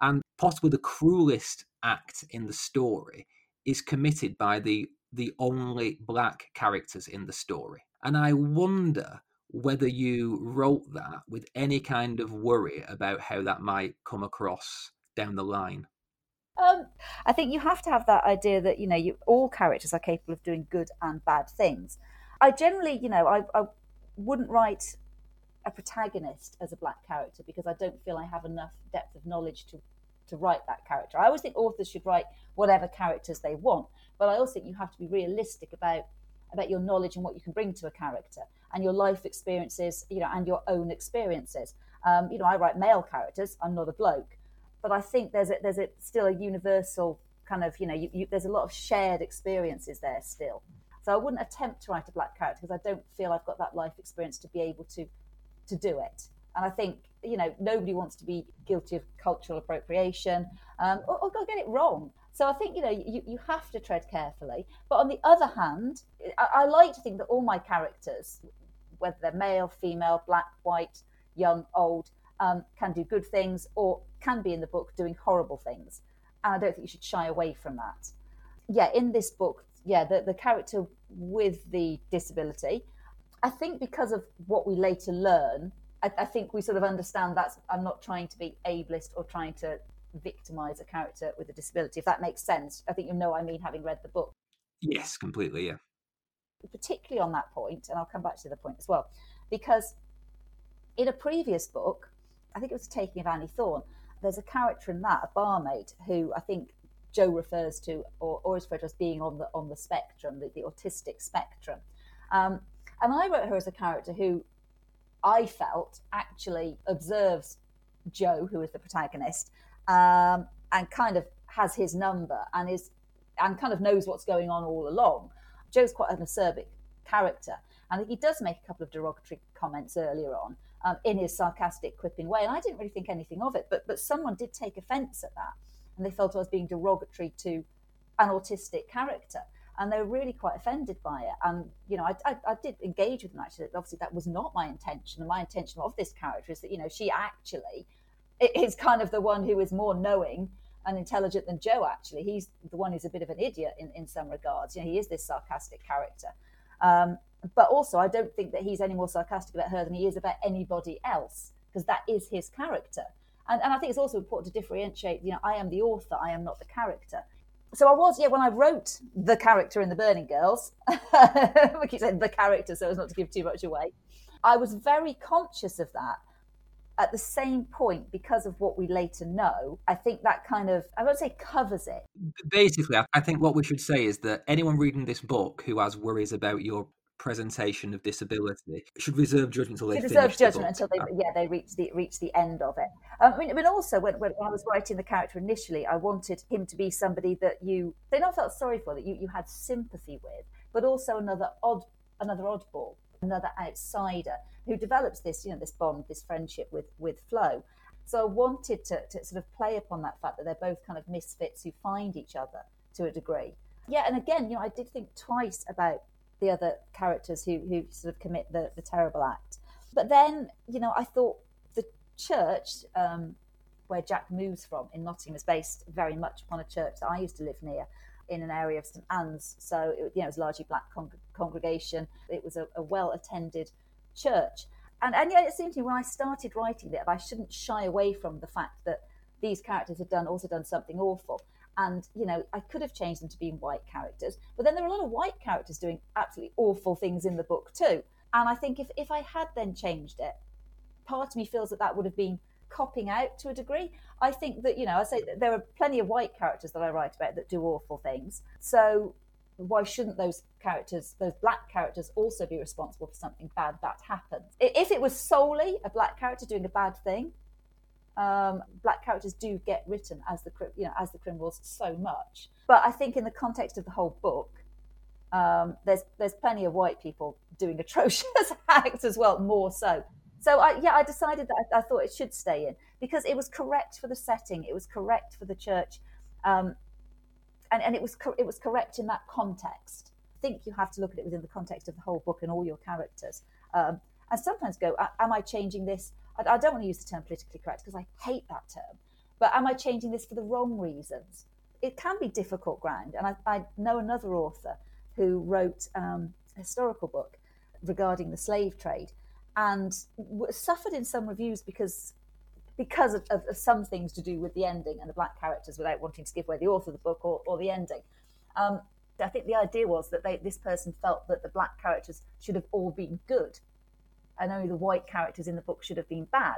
and possibly the cruelest act in the story is committed by the the only black characters in the story. And I wonder whether you wrote that with any kind of worry about how that might come across down the line. Um, I think you have to have that idea that you know you, all characters are capable of doing good and bad things. I generally, you know, I, I wouldn't write a protagonist as a black character because I don't feel I have enough depth of knowledge to to write that character. I always think authors should write whatever characters they want, but I also think you have to be realistic about about your knowledge and what you can bring to a character and your life experiences, you know, and your own experiences. Um, you know, I write male characters. I'm not a bloke, but I think there's a, there's a, still a universal kind of, you know, you, you, there's a lot of shared experiences there still. So I wouldn't attempt to write a black character because I don't feel I've got that life experience to be able to to do it. And I think you know nobody wants to be guilty of cultural appropriation um, or, or, get it wrong. So I think you know you, you have to tread carefully. But on the other hand, I, I like to think that all my characters, whether they're male, female, black, white, young, old, um, can do good things or can be in the book doing horrible things. And I don't think you should shy away from that. Yeah, in this book, yeah, the, the character with the disability, I think because of what we later learn, I, I think we sort of understand that I'm not trying to be ableist or trying to victimize a character with a disability, if that makes sense. I think you know I mean, having read the book. Yes, completely, yeah. Particularly on that point, and I'll come back to the point as well, because in a previous book, I think it was Taking of Annie Thorne, there's a character in that, a barmaid, who I think Joe refers to, or, or is referred to as being on the on the spectrum, the, the autistic spectrum. Um, and I wrote her as a character who I felt actually observes Joe, who is the protagonist, um, and kind of has his number and is and kind of knows what's going on all along. Joe's quite an acerbic character, and he does make a couple of derogatory comments earlier on um, in his sarcastic, quipping way. And I didn't really think anything of it, but but someone did take offence at that, and they felt I was being derogatory to an autistic character and they were really quite offended by it. And you know, I, I, I, did engage with them actually. Obviously, that was not my intention. And my intention of this character is that you know she actually is kind of the one who is more knowing and intelligent than Joe. Actually, he's the one who's a bit of an idiot in, in some regards. You know, he is this sarcastic character. Um, but also, I don't think that he's any more sarcastic about her than he is about anybody else because that is his character. And, and I think it's also important to differentiate. You know, I am the author. I am not the character so I was, yeah, when I wrote the character in The Burning Girls, we keep saying the character so as not to give too much away, I was very conscious of that. At the same point, because of what we later know, I think that kind of, I won't say covers it. Basically, I think what we should say is that anyone reading this book who has worries about your presentation of disability should reserve judgment until they should reserve judgment the until they yeah they reach the reach the end of it. Um, I mean, but also when, when I was writing the character initially, I wanted him to be somebody that you they not felt sorry for that you you had sympathy with, but also another odd another oddball, another outsider who develops this, you know, this bond, this friendship with with Flo. So I wanted to, to sort of play upon that fact that they're both kind of misfits who find each other to a degree. Yeah, and again, you know, I did think twice about the other characters who who sort of commit the, the terrible act. But then, you know, I thought the church um, where Jack moves from in Nottingham is based very much upon a church that I used to live near in an area of St Ann's. So it, you know, it was largely black con- congregation. It was a, a well attended church. And, and yet it seemed to me when I started writing that I shouldn't shy away from the fact that these characters had done also done something awful. And, you know, I could have changed them to being white characters. But then there are a lot of white characters doing absolutely awful things in the book too. And I think if, if I had then changed it, part of me feels that that would have been copping out to a degree. I think that, you know, I say that there are plenty of white characters that I write about that do awful things. So why shouldn't those characters, those black characters, also be responsible for something bad that happens? If it was solely a black character doing a bad thing, um, black characters do get written as the you know as the criminals so much. But I think in the context of the whole book, um, there's there's plenty of white people doing atrocious acts as well, more so. So I, yeah, I decided that I, I, thought it should stay in because it was correct for the setting, it was correct for the church, um, and and it was co- it was correct in that context. I think you have to look at it within the context of the whole book and all your characters, um, and sometimes go, am I changing this? I, I don't want to use the term politically correct because I hate that term, but am I changing this for the wrong reasons? It can be difficult ground, and I, I know another author who wrote um, a historical book regarding the slave trade and suffered in some reviews because because of, of, of, some things to do with the ending and the black characters without wanting to give away the author of the book or, or the ending. Um, I think the idea was that they, this person felt that the black characters should have all been good and only the white characters in the book should have been bad.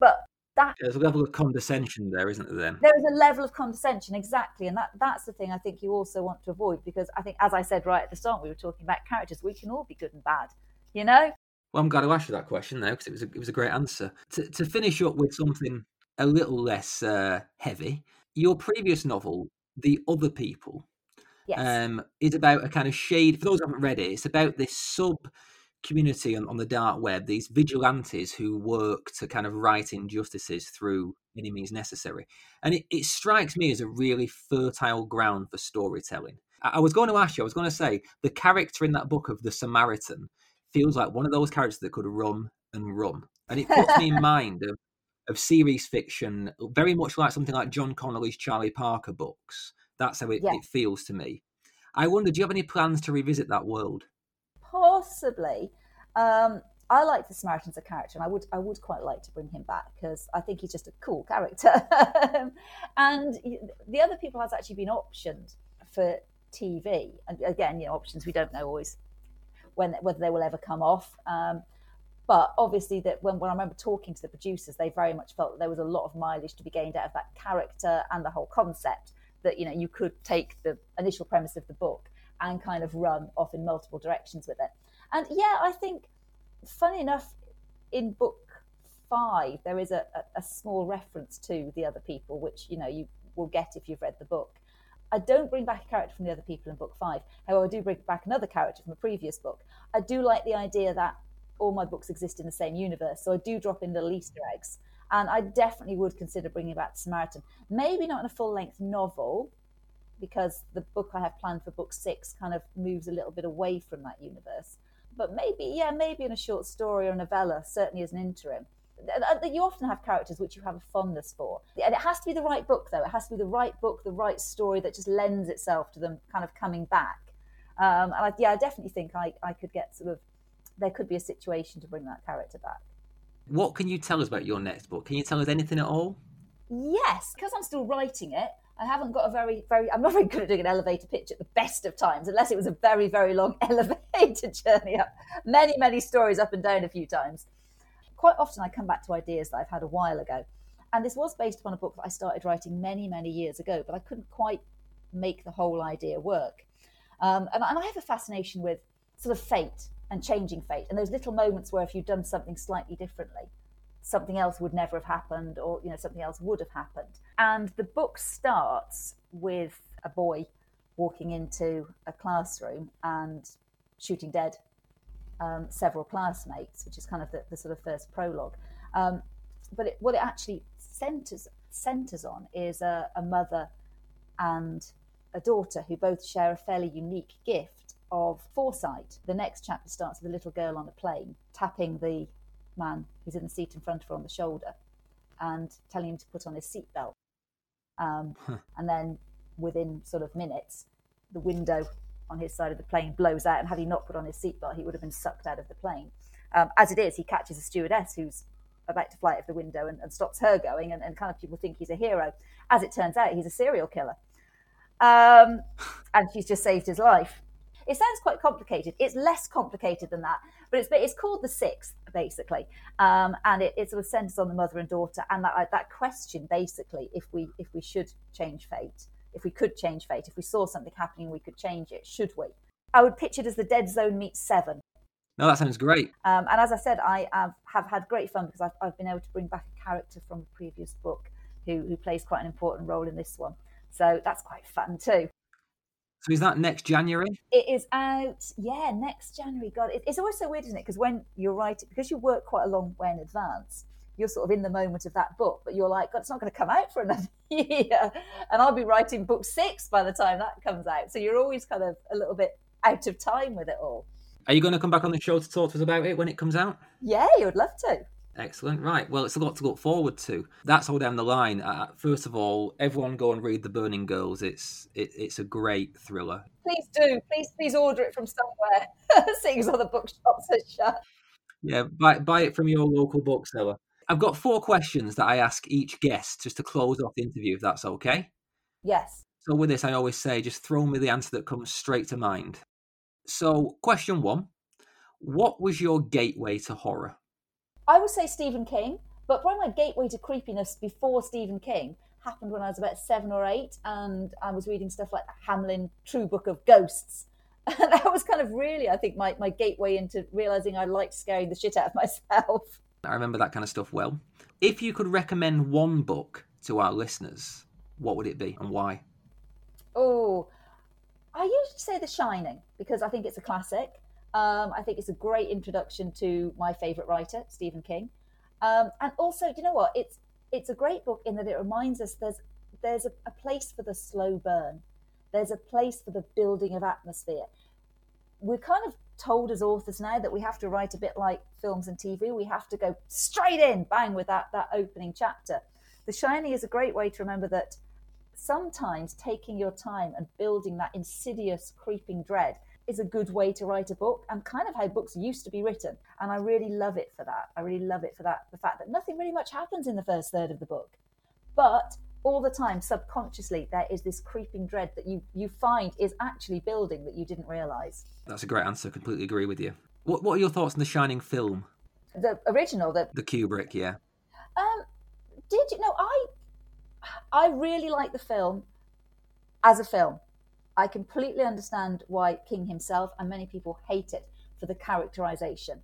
But that there's a level of condescension there, isn't there? Then there is a level of condescension, exactly, and that that's the thing I think you also want to avoid because I think, as I said right at the start, we were talking about characters. We can all be good and bad, you know. Well, I'm glad to ask you that question now because it was a, it was a great answer. To, to finish up with something a little less uh, heavy, your previous novel, The Other People, yes. um, is about a kind of shade. For those who haven't read it, it's about this sub community on, on the dark web, these vigilantes who work to kind of right injustices through any means necessary. And it, it strikes me as a really fertile ground for storytelling. I, I was going to ask you, I was going to say, the character in that book of the Samaritan feels like one of those characters that could run and run. And it puts me in mind of, of series fiction, very much like something like John Connolly's Charlie Parker books. That's how it, it feels to me. I wonder, do you have any plans to revisit that world? possibly. Um, I like the Samaritan as a character, and I would I would quite like to bring him back because I think he's just a cool character. and the other people has actually been optioned for TV, and again, you know, options we don't know always when whether they will ever come off. Um, but obviously, that when, when I remember talking to the producers, they very much felt that there was a lot of mileage to be gained out of that character and the whole concept. That you know you could take the initial premise of the book and kind of run off in multiple directions with it. And yeah, I think, funny enough, in book five, there is a, a, a small reference to the other people, which you know you will get if you've read the book. I don't bring back a character from the other people in book five. However, I do bring back another character from a previous book. I do like the idea that all my books exist in the same universe, so I do drop in little Easter eggs. And I definitely would consider bringing back the Samaritan. Maybe not in a full length novel, because the book I have planned for book six kind of moves a little bit away from that universe. But maybe, yeah, maybe in a short story or a novella, certainly as an interim. You often have characters which you have a fondness for. And it has to be the right book, though. It has to be the right book, the right story that just lends itself to them kind of coming back. Um, and I, yeah, I definitely think I, I could get sort of, there could be a situation to bring that character back. What can you tell us about your next book? Can you tell us anything at all? Yes, because I'm still writing it. I haven't got a very, very, I'm not very good at doing an elevator pitch at the best of times, unless it was a very, very long elevator journey up, many, many stories up and down a few times. Quite often I come back to ideas that I've had a while ago. And this was based upon a book that I started writing many, many years ago, but I couldn't quite make the whole idea work. Um, and, and I have a fascination with sort of fate and changing fate and those little moments where if you've done something slightly differently, something else would never have happened or you know something else would have happened and the book starts with a boy walking into a classroom and shooting dead um, several classmates, which is kind of the, the sort of first prologue. Um, but it, what it actually centers centers on is a, a mother and a daughter who both share a fairly unique gift of foresight. The next chapter starts with a little girl on a plane tapping the man who's in the seat in front of her on the shoulder and telling him to put on his seatbelt. Um. And then within sort of minutes, the window on his side of the plane blows out, and had he not put on his seatbelt, he would have been sucked out of the plane. Um, as it is, he catches a stewardess who's about to fly out of the window and, and stops her going, and, and, kind of people think he's a hero. As it turns out, he's a serial killer. Um, and she's just saved his life. It sounds quite complicated. It's less complicated than that, but it's it's called the sixth basically, um, and it, it, sort of centers on the mother and daughter and that that question basically if we if we should change fate, if we could change fate, if we saw something happening, we could change it. Should we? I would pitch it as the Dead Zone meets Seven. No, that sounds great. Um, and as I said, I have, have had great fun because I've, I've, been able to bring back a character from a previous book who, who plays quite an important role in this one. So that's quite fun too. So is that next January? It is out, yeah, next January. God, it, it's always so weird, isn't it? Because when you're writing, because you work quite a long way in advance, you're sort of in the moment of that book, but you're like, God, it's not going to come out for another year. And I'll be writing book six by the time that comes out. So you're always kind of a little bit out of time with it all. Are you going to come back on the show to talk to us about it when it comes out? Yeah, you would love to. Excellent. Right. Well, it's a lot to look forward to. That's all down the line. Uh, first of all, everyone go and read The Burning Girls. It's it, it's a great thriller. Please do. Please please order it from somewhere, seeing as all the bookshops are shut. Yeah, buy buy it from your local bookseller. I've got four questions that I ask each guest just to close off the interview, if that's okay. Yes. So with this, I always say, just throw me the answer that comes straight to mind. So, question one: What was your gateway to horror? I would say Stephen King, but probably my gateway to creepiness before Stephen King happened when I was about seven or eight, and I was reading stuff like Hamlyn True Book of Ghosts. And that was kind of really, I think, my, my gateway into realizing I liked scaring the shit out of myself. I remember that kind of stuff well. If you could recommend one book to our listeners, what would it be and why? Oh, I usually say The Shining because I think it's a classic. Um, I think it's a great introduction to my favourite writer, Stephen King. Um, and also, you know what? It's it's a great book in that it reminds us there's there's a, a place for the slow burn. There's a place for the building of atmosphere. We're kind of told as authors now that we have to write a bit like films and TV. We have to go straight in, bang, with that that opening chapter. The Shining is a great way to remember that sometimes taking your time and building that insidious, creeping dread is a good way to write a book and kind of how books used to be written. And I really love it for that. I really love it for that the fact that nothing really much happens in the first third of the book. But all the time, subconsciously, there is this creeping dread that you, you find is actually building that you didn't realise. That's a great answer. Completely agree with you. What What are your thoughts on the Shining film? The original, the the Kubrick, yeah. Um, did you know I I really like the film as a film. I completely understand why King himself and many people hate it for the characterization,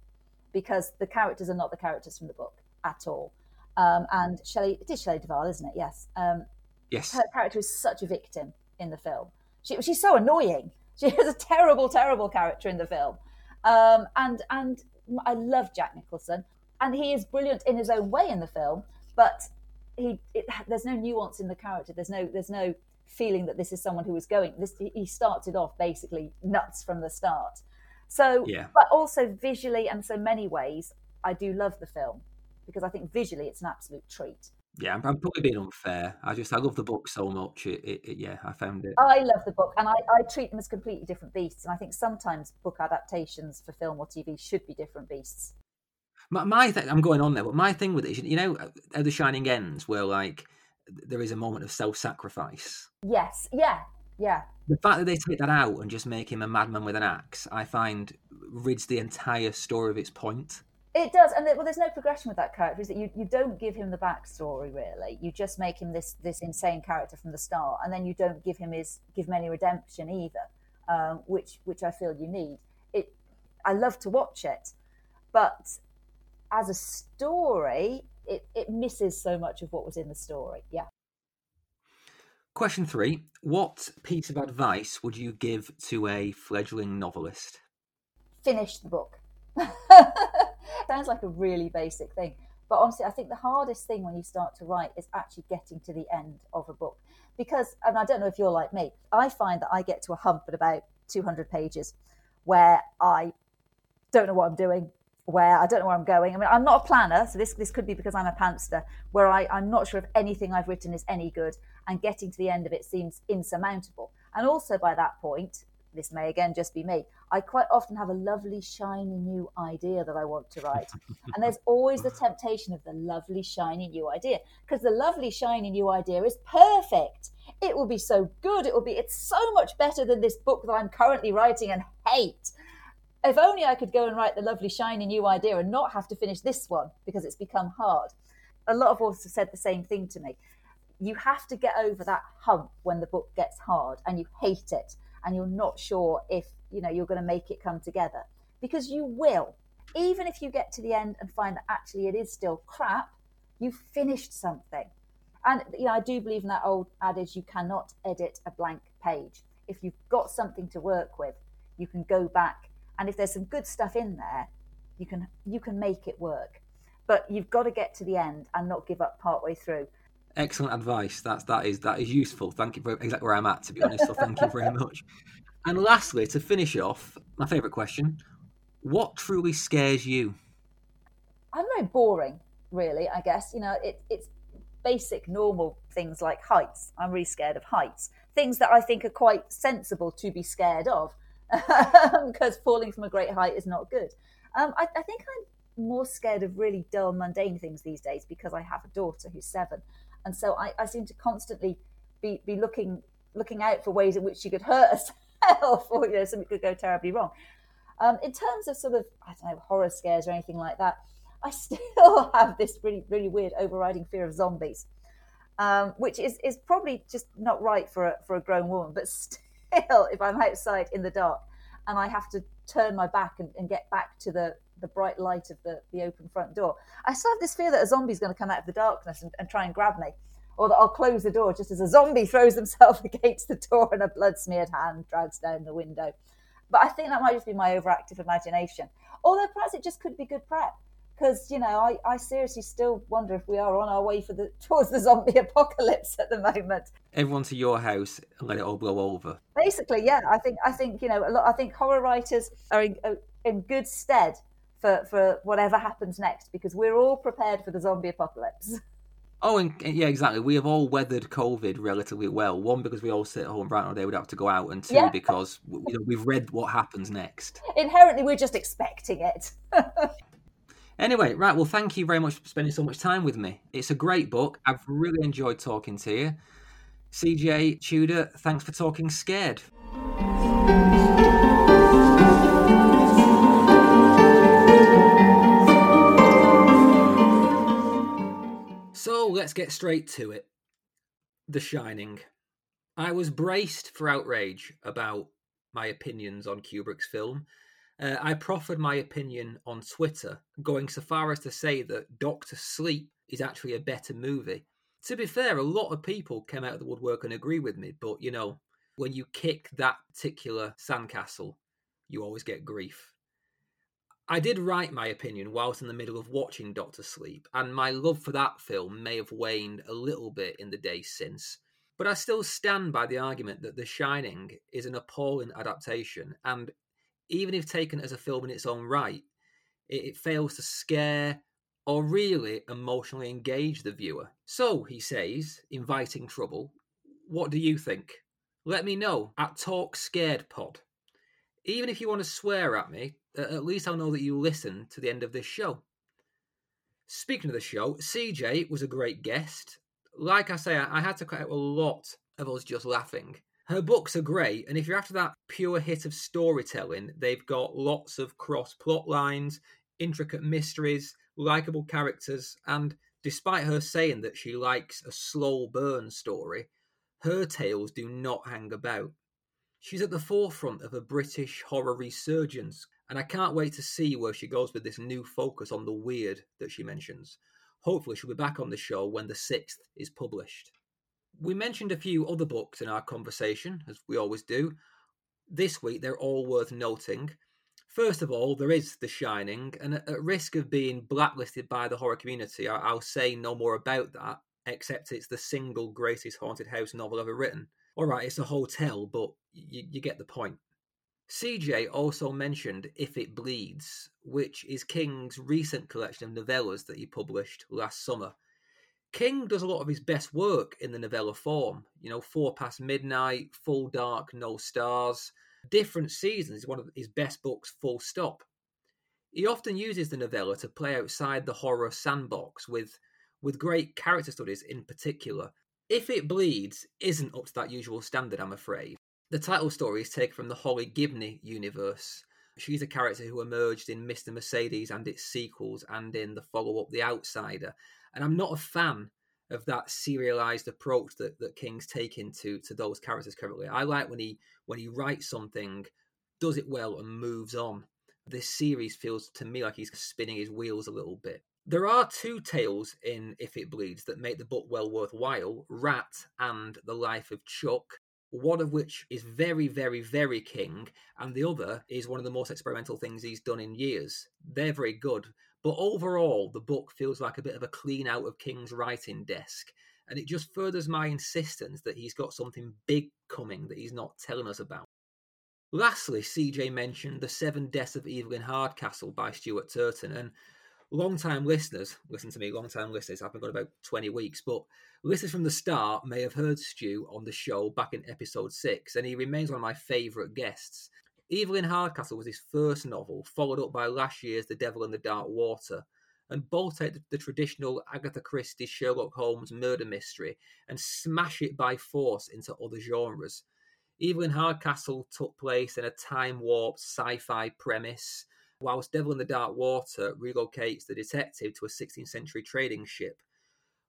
because the characters are not the characters from the book at all. Um, and Shelley, it is Shelley Duvall, isn't it? Yes. Um, yes. Her character is such a victim in the film. She, she's so annoying. She is a terrible, terrible character in the film. Um, and and I love Jack Nicholson, and he is brilliant in his own way in the film. But he, it, there's no nuance in the character. There's no, there's no feeling that this is someone who was going. This he started off basically nuts from the start. So, yeah. but also visually and so many ways, I do love the film because I think visually it's an absolute treat. Yeah, I'm, I'm probably being unfair. I just I love the book so much. It, it, it, yeah, I found it. I love the book, and I, I treat them as completely different beasts. And I think sometimes book adaptations for film or TV should be different beasts. My, my thing, I'm going on there, but my thing with it is, you know, how The Shining ends, where like there is a moment of self-sacrifice. Yes. Yeah. Yeah. The fact that they take that out and just make him a madman with an axe, I find rids the entire story of its point. It does, and well, there's no progression with that character. Is that you, you don't give him the backstory really? You just make him this this insane character from the start, and then you don't give him his give him any redemption either, um, which which I feel you need. It, I love to watch it, but as a story, it, it misses so much of what was in the story. Yeah. Question three What piece of advice would you give to a fledgling novelist? finish the book. Sounds like a really basic thing. But honestly, I think the hardest thing when you start to write is actually getting to the end of a book. Because, and I don't know if you're like me, I find that I get to a hump at about 200 pages where I don't know what I'm doing, where I don't know where I'm going. I mean, I'm not a planner, so this, this could be because I'm a pantster, where I, I'm not sure if anything I've written is any good, and getting to the end of it seems insurmountable. And also by that point, this may again just be me, I quite often have a lovely, shiny new idea that I want to write. and there's always the temptation of the lovely, shiny new idea, because the lovely, shiny new idea is perfect. It will be so good. It will be, it's so much better than this book that I'm currently writing and hate if only I could go and write the lovely, shiny new idea and not have to finish this one because it's become hard. A lot of authors have said the same thing to me. You have to get over that hump when the book gets hard and you hate it and you're not sure if you know you're going to make it come together because you will. Even if you get to the end and find that actually it is still crap, You've finished something. And you know, I do believe in that old adage: you cannot edit a blank page. If you've got something to work with, you can go back and if there's some good stuff in there, you can you can make it work. But you've got to get to the end and not give up partway through. Excellent advice. That's that is that is useful. Thank you for exactly where I'm at, to be honest. So thank you very much. And lastly, to finish off, my favourite question: What truly scares you? I'm very boring, really. I guess you know it, it's basic, normal things like heights. I'm really scared of heights. Things that I think are quite sensible to be scared of because falling from a great height is not good. Um, I, I, think I'm more scared of really dull, mundane things these days because I have a daughter who's seven, and so I, I seem to constantly be, be looking looking out for ways in which she could hurt herself or you know something could go terribly wrong. Um, in terms of sort of I don't know horror scares or anything like that, I still have this really really weird overriding fear of zombies, um, which is is probably just not right for a, for a grown woman, but. Still, if I'm outside in the dark and I have to turn my back and, and get back to the, the bright light of the, the open front door, I still have this fear that a zombie's going to come out of the darkness and, and try and grab me. Or that I'll close the door just as a zombie throws himself against the door and a blood smeared hand drags down the window. But I think that might just be my overactive imagination. Although perhaps it just could be good prep because you know I, I seriously still wonder if we are on our way for the towards the zombie apocalypse at the moment. Everyone to your house and let it all blow over. Basically, yeah. I think I think you know a lot. I think horror writers are in, uh, in good stead for for whatever happens next because we're all prepared for the zombie apocalypse. Oh, and yeah, exactly. We have all weathered COVID relatively well. One because we all sit at home right now; they would have to go out, and two yeah. because you know, we've read what happens next. Inherently, we're just expecting it. Anyway, right. Well, thank you very much for spending so much time with me. It's a great book. I've really enjoyed talking to you. CJ Tudor, thanks for talking scared. Let's get straight to it. The Shining. I was braced for outrage about my opinions on Kubrick's film uh, I proffered my opinion on Twitter, going so far as to say that Doctor Sleep is actually a better movie. To be fair, a lot of people came out of the woodwork and agree with me, but you know, when you kick that particular sandcastle, you always get grief. I did write my opinion whilst in the middle of watching Doctor Sleep, and my love for that film may have waned a little bit in the days since. But I still stand by the argument that The Shining is an appalling adaptation, and even if taken as a film in its own right, it, fails to scare or really emotionally engage the viewer. So, he says, inviting trouble, what do you think? Let me know at Talk Scared Pod. Even if you want to swear at me, at least I'll know that you listen to the end of this show. Speaking of the show, CJ was a great guest. Like I say, I had to cut out a lot of us just laughing. Her books are great, and if you're after that pure hit of storytelling, they've got lots of cross plot lines, intricate mysteries, likable characters, and despite her saying that she likes a slow burn story, her tales do not hang about. She's at the forefront of a British horror resurgence, and I can't wait to see where she goes with this new focus on the weird that she mentions. Hopefully, she'll be back on the show when the sixth is published. We mentioned a few other books in our conversation, as we always do. This week, they're all worth noting. First of all, there is The Shining, and at risk of being blacklisted by the horror community, I'll say no more about that, except it's the single greatest haunted house novel ever written. All right, it's a hotel, but you, you get the point. CJ also mentioned If It Bleeds, which is King's recent collection of novellas that he published last summer. King does a lot of his best work in the novella form. You know, Four Past Midnight, Full Dark, No Stars. Different Seasons is one of his best books, full stop. He often uses the novella to play outside the horror sandbox with, with great character studies in particular. If It Bleeds isn't up to that usual standard, I'm afraid. The title story is taken from the Holly Gibney universe. She's a character who emerged in Mr. Mercedes and its sequels and in the follow up The Outsider. And I'm not a fan of that serialized approach that, that King's taken to, to those characters currently. I like when he when he writes something, does it well and moves on. This series feels to me like he's spinning his wheels a little bit. There are two tales in If It Bleeds that make the book well worthwhile Rat and The Life of Chuck one of which is very, very, very King, and the other is one of the most experimental things he's done in years. They're very good, but overall, the book feels like a bit of a clean out of King's writing desk, and it just furthers my insistence that he's got something big coming that he's not telling us about. Lastly, CJ mentioned The Seven Deaths of Evelyn Hardcastle by Stuart Turton, and long time listeners, listen to me, long time listeners, I've been going about 20 weeks, but listeners from the start may have heard Stu on the show back in episode six, and he remains one of my favourite guests. Evelyn Hardcastle was his first novel, followed up by last year's The Devil in the Dark Water, and both take the, the traditional Agatha Christie Sherlock Holmes murder mystery and smash it by force into other genres. Evelyn Hardcastle took place in a time warped sci fi premise whilst Devil in the Dark Water relocates the detective to a 16th century trading ship.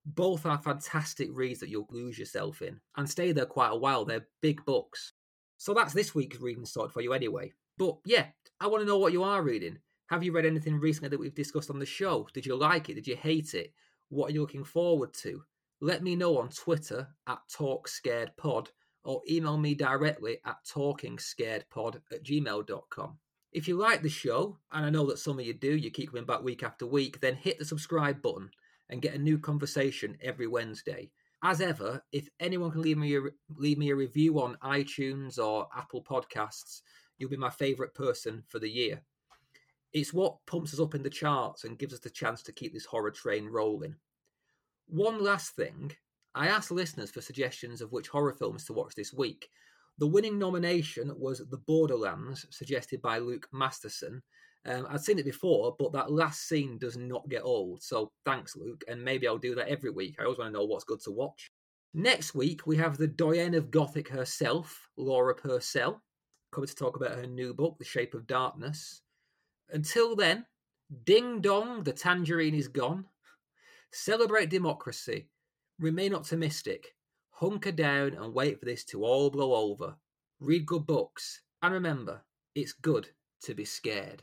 Both are fantastic reads that you'll lose yourself in and stay there quite a while. They're big books. So that's this week's reading sort for you anyway. But yeah, I want to know what you are reading. Have you read anything recently that we've discussed on the show? Did you like it? Did you hate it? What are you looking forward to? Let me know on Twitter at TalkScaredPod or email me directly at talkingscaredpod at gmail.com. If you like the show, and I know that some of you do, you keep coming back week after week, then hit the subscribe button and get a new conversation every Wednesday. As ever, if anyone can leave me a, leave me a review on iTunes or Apple Podcasts, you'll be my favourite person for the year. It's what pumps us up in the charts and gives us the chance to keep this horror train rolling. One last thing I asked listeners for suggestions of which horror films to watch this week, the winning nomination was The Borderlands, suggested by Luke Masterson. Um, I'd seen it before, but that last scene does not get old. So thanks, Luke, and maybe I'll do that every week. I always want to know what's good to watch. Next week, we have the Doyenne of Gothic herself, Laura Purcell, coming to talk about her new book, The Shape of Darkness. Until then, ding dong, the tangerine is gone. Celebrate democracy. Remain optimistic hunker down and wait for this to all blow over. Read good books. And remember, it's good to be scared.